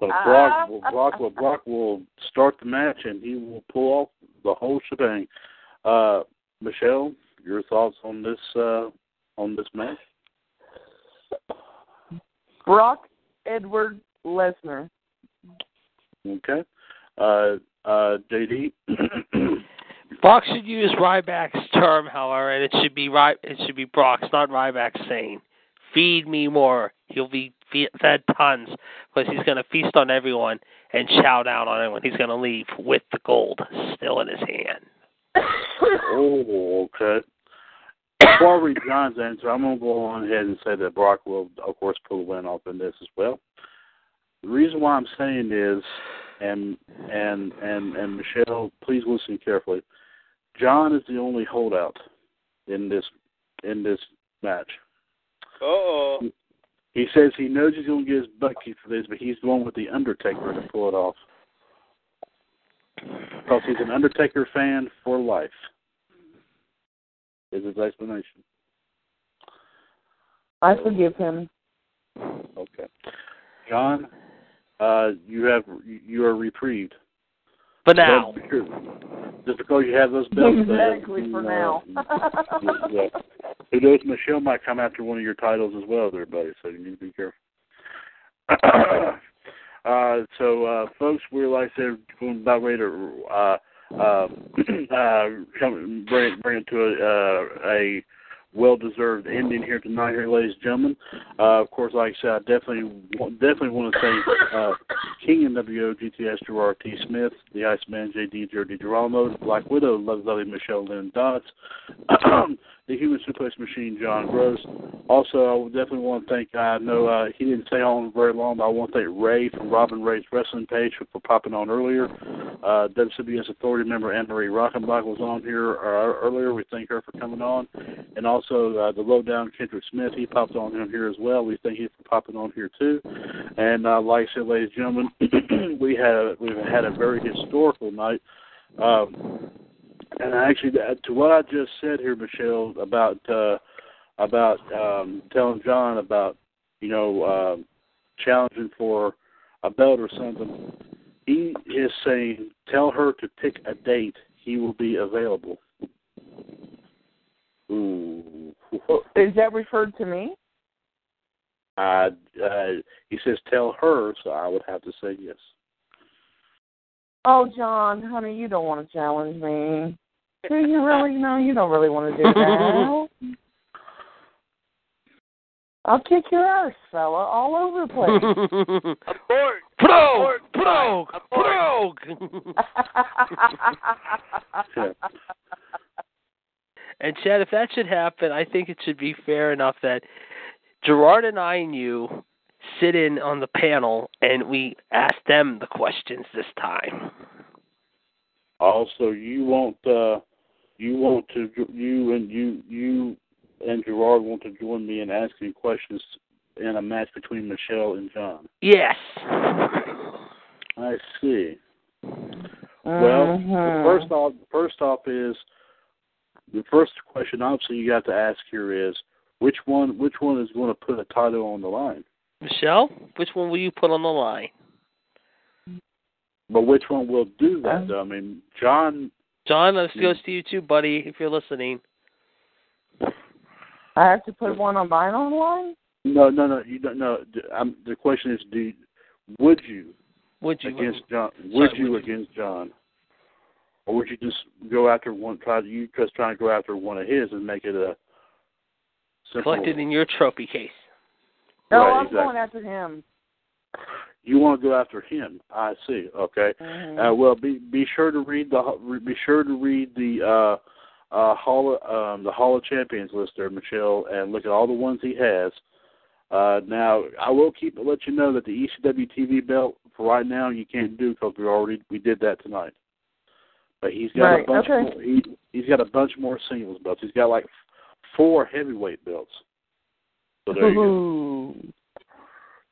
So Brock, will, Brock, will, Brock will start the match and he will pull off the whole shebang. Uh, Michelle, your thoughts on this uh, on this match? Brock Edward Lesnar. Okay. Uh, uh, JD. Brock should use Ryback's term, however, and it should be Ry- it should be Brock's, not Ryback saying, "Feed me more." He'll be fed tons because he's going to feast on everyone and shout out on everyone. He's going to leave with the gold still in his hand. oh, okay. Before I read John's answer, I'm going to go on ahead and say that Brock will, of course, pull the win off in this as well. The reason why I'm saying is, and and and and Michelle, please listen carefully. John is the only holdout in this in this match. Oh. He says he knows he's going to get his butt kicked for this, but he's going with the Undertaker to pull it off. Because he's an Undertaker fan for life. Is his explanation. I forgive him. Okay. John, uh, you have you are reprieved. For now. Just because, just because you have those belts. Exactly uh, for uh, now. yeah. Who knows? Michelle might come after one of your titles as well, there, buddy. So you need to be careful. uh, so, uh, folks, we're like I said, going about ready to uh, uh, uh, come, bring bring it to a, uh, a well-deserved ending here tonight, here, ladies and gentlemen. Uh, of course, like I said, I definitely definitely want to thank uh, King NWO GTS Gerard T. Smith, the Iceman JD Girolamo, the Black Widow lovely Michelle Lynn Dodds, the Human Suplex Machine John Gross. Also, I would definitely want to thank. I know uh, he didn't stay on very long, but I want to thank Ray from Robin Ray's Wrestling page for, for popping on earlier. Uh, WCBS Authority member Anne Marie Rockenbach was on here uh, earlier. We thank her for coming on, and also uh, the lowdown Kendrick Smith. He popped on in here as well. We thank him for popping on here too. And uh, like I said, ladies and gentlemen, we had we've had a very historical night. Um, and actually, to what I just said here, Michelle, about uh, about um, telling John about you know uh, challenging for a belt or something, he is saying tell her to pick a date. He will be available. Ooh. Is that referred to me? Uh, uh, he says tell her, so I would have to say yes. Oh, John, honey, you don't want to challenge me. Do you really? No, you don't really want to do that. I'll kick your ass, fella, all over the place. Abort! Pro! Abort! Pro! And Chad, if that should happen, I think it should be fair enough that Gerard and I and you sit in on the panel and we ask them the questions this time. Also, you want uh, you want to you and you you and Gerard want to join me in asking questions in a match between Michelle and John. Yes. I see. Well, Mhm. the first off, first off is the first question. Obviously, you got to ask here is which one which one is going to put a title on the line, Michelle, which one will you put on the line? but which one will do that? Though? I mean, John. John, this goes to you too, buddy, if you're listening. I have to put one on mine on the line? No, no, no. You don't. No. I'm, the question is, do would you? Would you against John? Sorry, Would you would you? against John? Or would you just go after one? Try to you just try to go after one of his and make it a simple. collected in your trophy case? No, Right, I'm exactly. going after him. You want to go after him? I see. Okay. Mhm. Uh, well, be be sure to read the be sure to read the uh, uh, Hall of, um, the Hall of Champions list there, Michelle, and look at all the ones he has. Uh, now, I will keep let you know that the ECW TV belt for right now you can't do because we already we did that tonight. But he's got Right, a bunch okay. more. He, he's got a bunch more singles belts. He's got like four heavyweight belts. So there you go.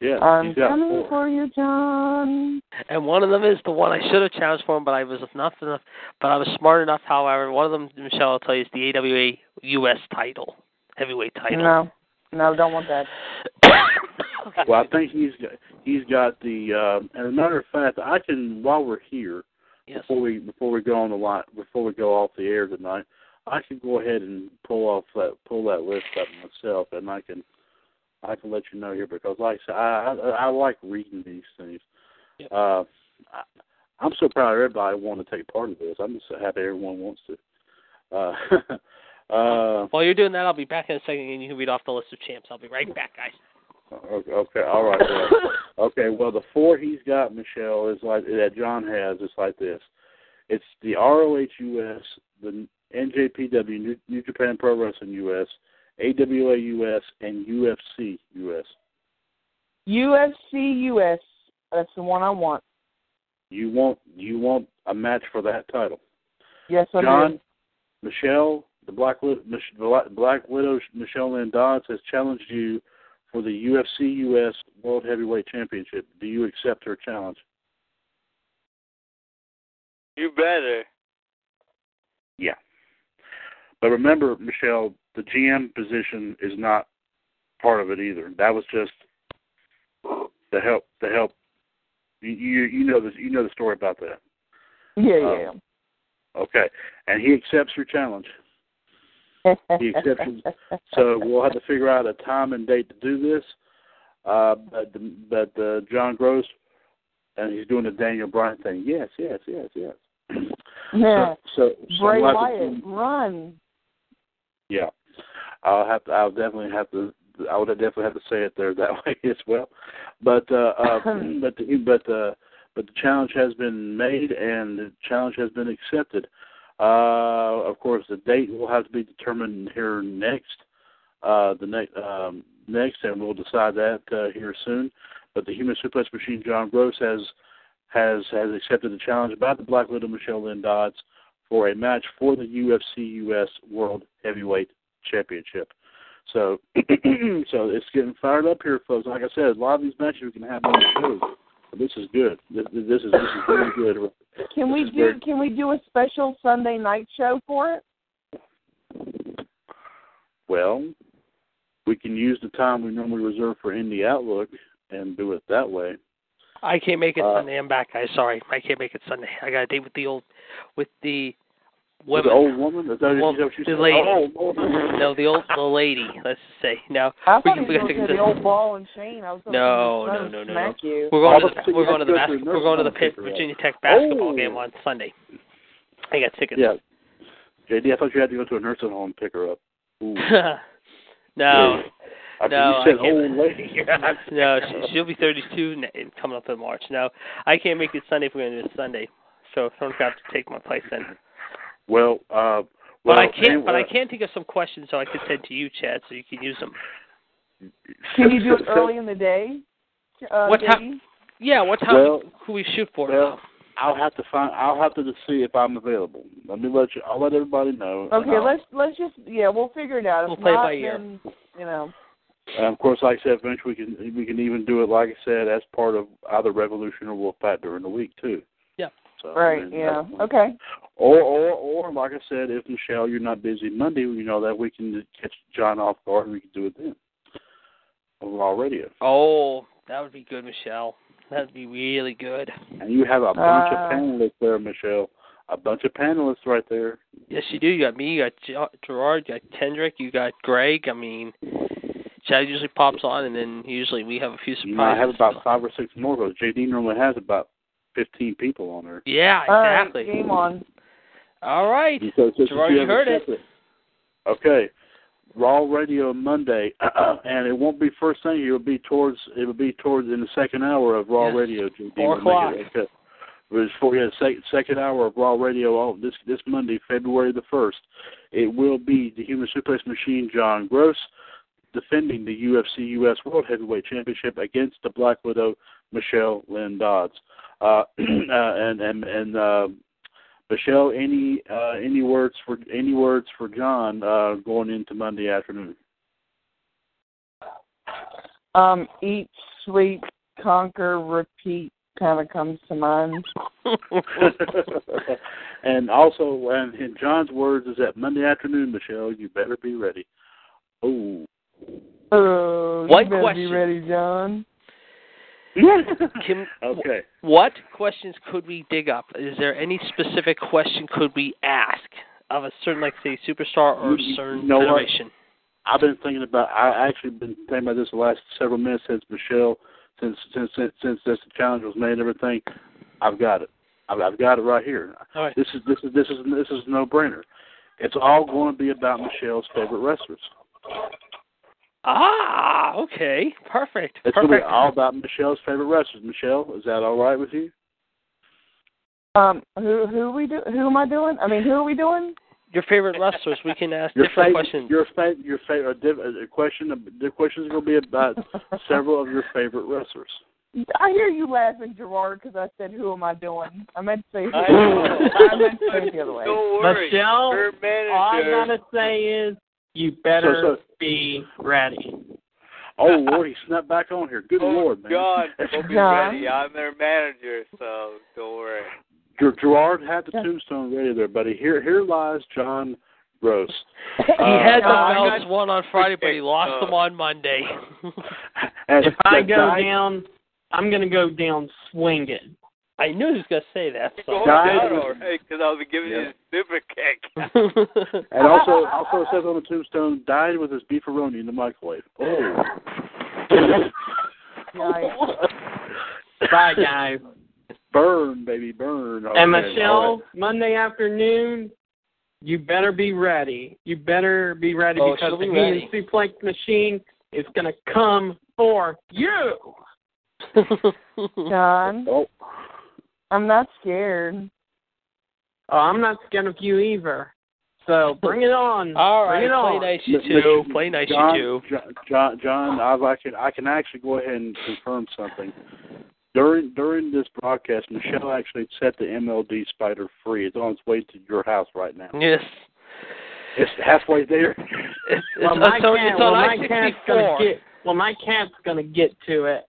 Ooh. Yeah, I'm he's got coming four. for you, John. And one of them is the one I should have challenged for him, but I was not enough. But I was smart enough. However, one of them, Michelle, I'll tell you, is the AWA U.S. title, heavyweight title. No, no, don't want that. Well, I think he's got he's got the. Um, and as a matter of fact, I can while we're here Yes. before we before we go on the line before we go off the air tonight, I can go ahead and pull off that pull that list up myself, and I can I can let you know here because like I said, I I, I like reading these things. Yep. Uh, I, I'm so proud of everybody wanting to take part in this. I'm just so happy everyone wants to. Uh, uh, While you're doing that, I'll be back in a second, and you can read off the list of champs. I'll be right back, guys. Okay, okay, all right. Well, okay, well, the four he's got, Michelle, is like that John has. It's like this. It's the ROH US, the NJPW, New, New Japan Pro Wrestling US, AWA US, and UFC US. UFC US. That's the one I want. You want you want a match for that title, Yes, I John? do. Michelle, the Black Wi- Mich- Black Black Widow Michelle Lynn Dodds has challenged you for the UFC US World Heavyweight Championship. Do you accept her challenge? You better. Yeah. But remember, Michelle, the GM position is not part of it either. That was just to help to help. You you, know the you know the story about that. Yeah, Uh, yeah. Okay, and he accepts your challenge. he accepts it. So we'll have to figure out a time and date to do this. Uh, but the, but uh, John Gross, and he's doing the Daniel Bryan thing. Yes, yes, yes, yes. Yeah. So, so, so Bray we'll have to- Wyatt, run. Yeah, I'll have to. I'll definitely have to. I would definitely have to say it there that way as well. But uh, uh but the, but uh but the challenge has been made and the challenge has been accepted. Uh, of course, the date will have to be determined here next. Uh, the next um, next, and we'll decide that uh, here soon. But the Human Suplex Machine, John Gross, has has has accepted the challenge by the Black Widow Michelle Lynn Dodds for a match for the UFC US World Heavyweight Championship. So, so it's getting fired up here, folks. Like I said, a lot of these matches we can have on the show. This is good. This, this is this is really good. Can we This is do very- can we do a special Sunday night show for it? Well, we can use the time we normally reserve for Indie Outlook and do it that way. I can't make it Uh, Sunday. I'm back, guys. Sorry, I can't make it Sunday. I got a date with the old, with the With women. the old woman? Is that, Well, is that what you the said? lady. Oh, oh. No, the old, the lady. Let's just say now. I we thought can, he we was can going to take say the old ball and chain. I was going No, to no, no, no, smack no. you. We're going Oh, to the, we're going to the you have bas- to go to we're going to the Pitt Virginia Tech basketball Oh. game on Sunday. I got tickets. Yeah. JD, I thought you had to go to a nursing home and pick her up. Ooh. no, I no, you said I can't. old lady. no, she, she'll be 32 n- in- coming up in March. No, I can't make it Sunday if we're going to do it Sunday. So someone's got to take my place then. Well, uh, But I can't. But I can't think of some questions, so I could send to you, Chad, so you can use them. Can you do it early in the day? Uh, What time? Yeah, what time Well- could we shoot for? Well, I'll have to find. I'll have to see if I'm available. Let me let you. I'll let everybody know. Okay, let's let's just yeah, we'll figure it out. If We'll play not, by ear. then you know. And of course, like I said, eventually we can we can even do it, like I said, as part of either Revolution or Wolfpack during the week too. Yeah. So, I Right. mean, Yeah. Okay. Or or or like I said, if Michelle you're not busy Monday, you know that we can catch John off guard and we can do it then. On Raw Radio. Oh, that would be good, Michelle. That'd be really good. And you have a bunch Uh, of panelists there, Michelle. A bunch of panelists right there. Yes, you do. You got me. You got Ger- Gerard. You got Kendrick. You got Greg. I mean, Chad usually pops on, and then usually we have a few surprises. You might have about five or six more because JD normally has about fifteen people on there. Yeah, All right, exactly. game on. All right. So since you you have heard it. separate- Okay. Raw Radio Monday, and it won't be first thing. It will be towards. It will be towards in the second hour of Raw Yes. Radio. JD Four o'clock. it, okay. It was for yeah, sec- second hour of Raw Radio all this this Monday, February the first. It will be the Human Suplex Machine, John Gross, defending the UFC US World Heavyweight Championship against the Black Widow, Michelle Lynn Dodds. Uh, uh, and and and uh, Michelle, any uh, any words for any words for John uh, going into Monday afternoon? Um, eat, sleep, conquer, repeat kind of comes to mind. and also, and in John's words, is that Monday afternoon, Michelle, you better be ready. Oh, Oh, One you question. be ready, John. Can, okay. What questions could we dig up? Is there any specific question could we ask of a certain, like say, superstar or a You- certain you know what? I've been thinking about. I actually been thinking about this the last several minutes since Michelle, since since since, since this challenge was made and everything. I've got it. I've, I've got it right here. All right. This is this is this is this is no brainer. It's all going to be about Michelle's favorite wrestlers. Ah, okay, perfect, It's going to be all about Michelle's favorite wrestlers. Michelle, is that all right with you? Um, who who we do? Who am I doing? I mean, who are we doing? Your favorite wrestlers. We can ask Your different favorite, questions. your fa- your favorite div- a question. The question is going to be about several of your favorite wrestlers. I hear you laughing, Gerard, because I said, "Who am I doing?" I meant to say, who. I know. I meant to say it the other way. Don't worry. Michelle, Her manager. all I gotta say is you better So- so- be ready. Oh Lord, he snapped back on here. Good oh, Lord, man. God, we'll be John? ready. I'm their manager, so don't worry. Ger- Gerard had the tombstone ready there, buddy. Here, here lies John Gross. he Uh, had the I got- belts won on Friday, but he lost Uh, them on Monday. If I go guy- down, I'm gonna go down swinging. I knew he was gonna say that. You're So. going Guys- down all right, because I'll be giving you a super kick. And also, also it says on the tombstone, died with his beefaroni in the microwave. Oh. Yikes. Bye, guys. burn, baby, burn. Okay, And Michelle, right. Monday afternoon, you better be ready. You better be ready Oh, because she'll the be Human. Suplex Machine is gonna come for you. John, Oh, I'm not scared. Oh, I'm not scared of you either. So bring it on. All right, bring it play on. nice you Miss- two. Play nice John, you two. John, John, John I've, I can I can actually go ahead and confirm something. During during this broadcast, Michelle actually set the MLD spider free. It's on its way to your house right now. Yes. It's halfway there. It's, Well, it's, my it's, cat, it's well, on my I cat's gonna get. Well, my cat's gonna get to it.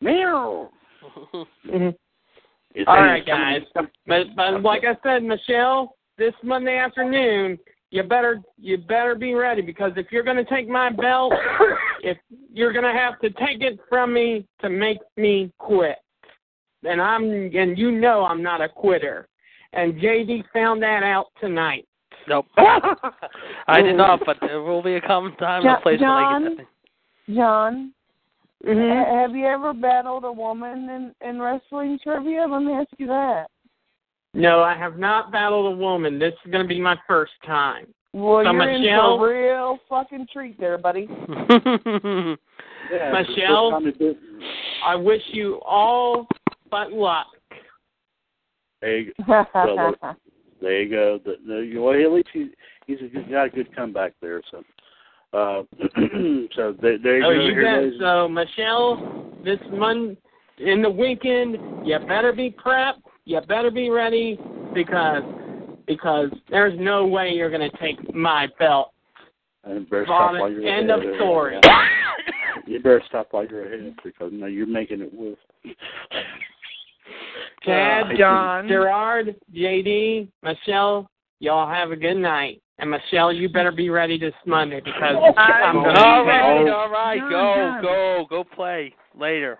Meow. It's All hey, right, come- guys. come- But, but like I said, Michelle, this Monday afternoon, you better you better be ready because if you're going to take my belt, if you're going to have to take it from me to make me quit, and I'm and you know I'm not a quitter, and JD found that out tonight. Nope. I did not, but there will be a common time and a Jo- place when I John? get John, Mm-hmm. ha- have you ever battled a woman in, in wrestling trivia? Let me ask you that. No, I have not battled a woman. This is going to be my first time. Well, So, you're in for a real fucking treat there, buddy. Yeah, Michelle? it's the first time they did- I wish you all but luck. There you go. Well, There you go. The, the, well, at least he, he's a good, got a good comeback there. So, uh, so there, there you Oh, go. you Here, bet. So, Michelle, this month in the weekend, you better be prepped. You better be ready because because there's no way you're going to take my belt. and better stop while you're End ahead. of story. You better stop while you're ahead because no, you're making it worse. Chad, Uh, John. Gerard, JD, Michelle, y'all have a good night. And Michelle, you better be ready this Monday because I'm going All to right, all right, go, go, go play later.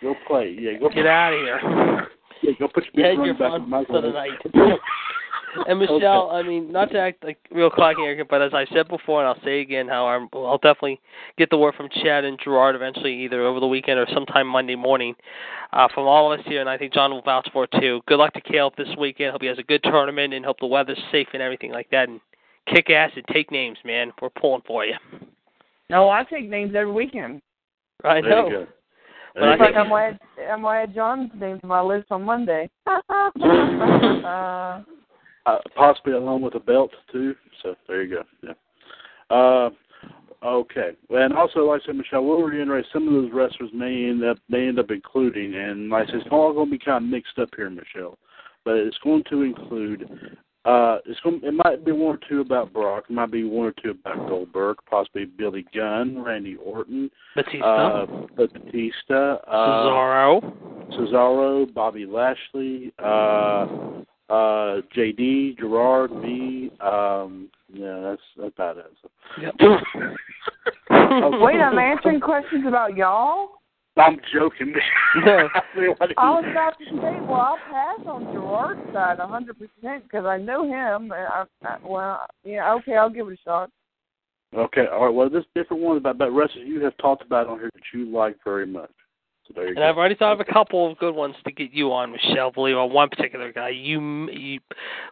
Go play. Yeah, go Get out of here. Yeah, go put your Head big your run back in fun the for the microwave. night. And Michelle, I mean, not to act like real cocky arrogant, but as I said before, and I'll say again, how I'm, I'll definitely get the word from Chad and Gerard eventually, either over the weekend or sometime Monday morning, uh, from all of us here, and I think John will vouch for it too. Good luck to Caleb this weekend. Hope he has a good tournament, and hope the weather's safe and everything like that. And kick ass and take names, man. We're pulling for you. No, I take names every weekend. I There know. you go. But I It's like think- I'm gonna add, I'm gonna add John's name to my list on Monday. uh, Uh, possibly along with a belt too. So there you go. Yeah. Uh, okay. And also, like I said, Michelle, we'll reiterate some of those wrestlers may end up may end up including, and like I said, it's all going to be kind of mixed up here, Michelle. But it's going to include. Uh, it's going. It might be one or two about Brock. It might be one or two about Goldberg. Possibly Billy Gunn, Randy Orton, Batista, uh, Batista, uh, Cesaro. Cesaro, Bobby Lashley, uh, uh, JD, Gerard, me. Um, yeah, that's that's about it. So. Yep. wait, I'm answering questions about y'all. I'm joking. No. I mean, what- I was about to say, well, I'll pass on Gerard's side a 100% because I know him. And I, I, well, yeah, okay, I'll give it a shot. okay, all right. Well, this different one about about wrestlers you have talked about on here that you like very much. So And go. I've already thought of a couple of good ones to get you on, Michelle. Believe on one particular guy. You, you,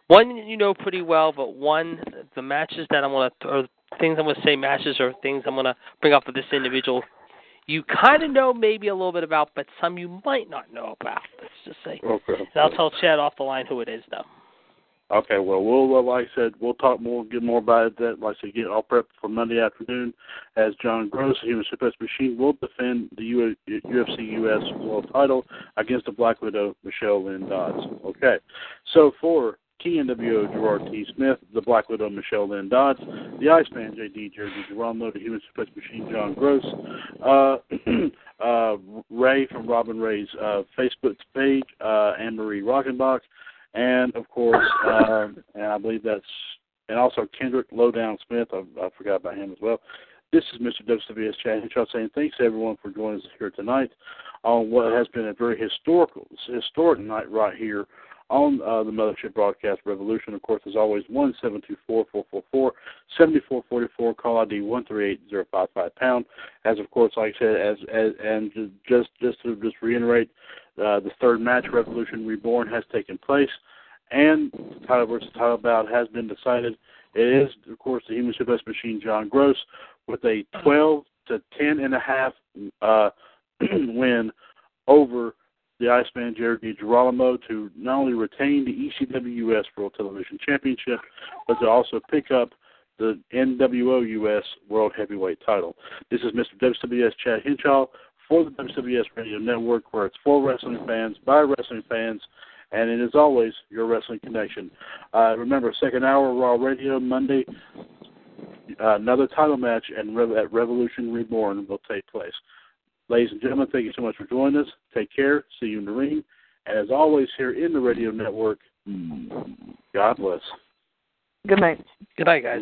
one you know pretty well, but one the matches that I'm gonna or things I'm gonna say matches or things I'm gonna bring up with this individual. You kind of know maybe a little bit about, but some you might not know about. Let's just say. Okay. And I'll tell Chad off the line who it is, though. Okay, well, we'll like I said, we'll talk more, get more about it. That, like I said, get all prepped for Monday afternoon, as John Gross, Human Suplex Machine, will defend the UFC US World Title against the Black Widow Michelle Lynn Dodds. Okay, so for King NWO Gerard T. Smith, the Black Widow Michelle Lynn Dodds, the Iceman JD Jersey Geronimo, the Human Suplex Machine John Gross, uh, uh, Ray from Robin Ray's uh, Facebook page, uh, Anne Marie Rockenbach and of course, um, and I believe that's, and also Kendrick Lowdown Smith. I, I forgot about him as well. This is Mr. WWS Chad Hinshaw saying thanks everyone for joining us here tonight on what has been a very historical, historic night right here on uh, the Mothership Broadcast Revolution. Of course, as always, one seven two four four four four seventy four forty four. Call ID one three eight zero five five pound. As of course, like I said, as as and just just to just reiterate, uh, the third match, Revolution Reborn, has taken place, and the title versus title bout has been decided. It is, of course, the Human Suplex Machine, John Gross, with a 12 to 10 and a half uh, win over the Iceman Jared DiGirolamo to not only retain the ECW US World Television Championship, but to also pick up the NWO US World Heavyweight title. This is Mr. WWS Chad Hinshaw for the WWS Radio Network, where it's for wrestling fans, by wrestling fans, and it is always your wrestling connection. Uh, remember, second hour Raw Radio Monday, uh, another title match and Re- at Revolution Reborn will take place. Ladies and gentlemen, thank you so much for joining us. Take care. See you in the ring. And as always, here in the radio network, God bless. Good night. Good night, guys.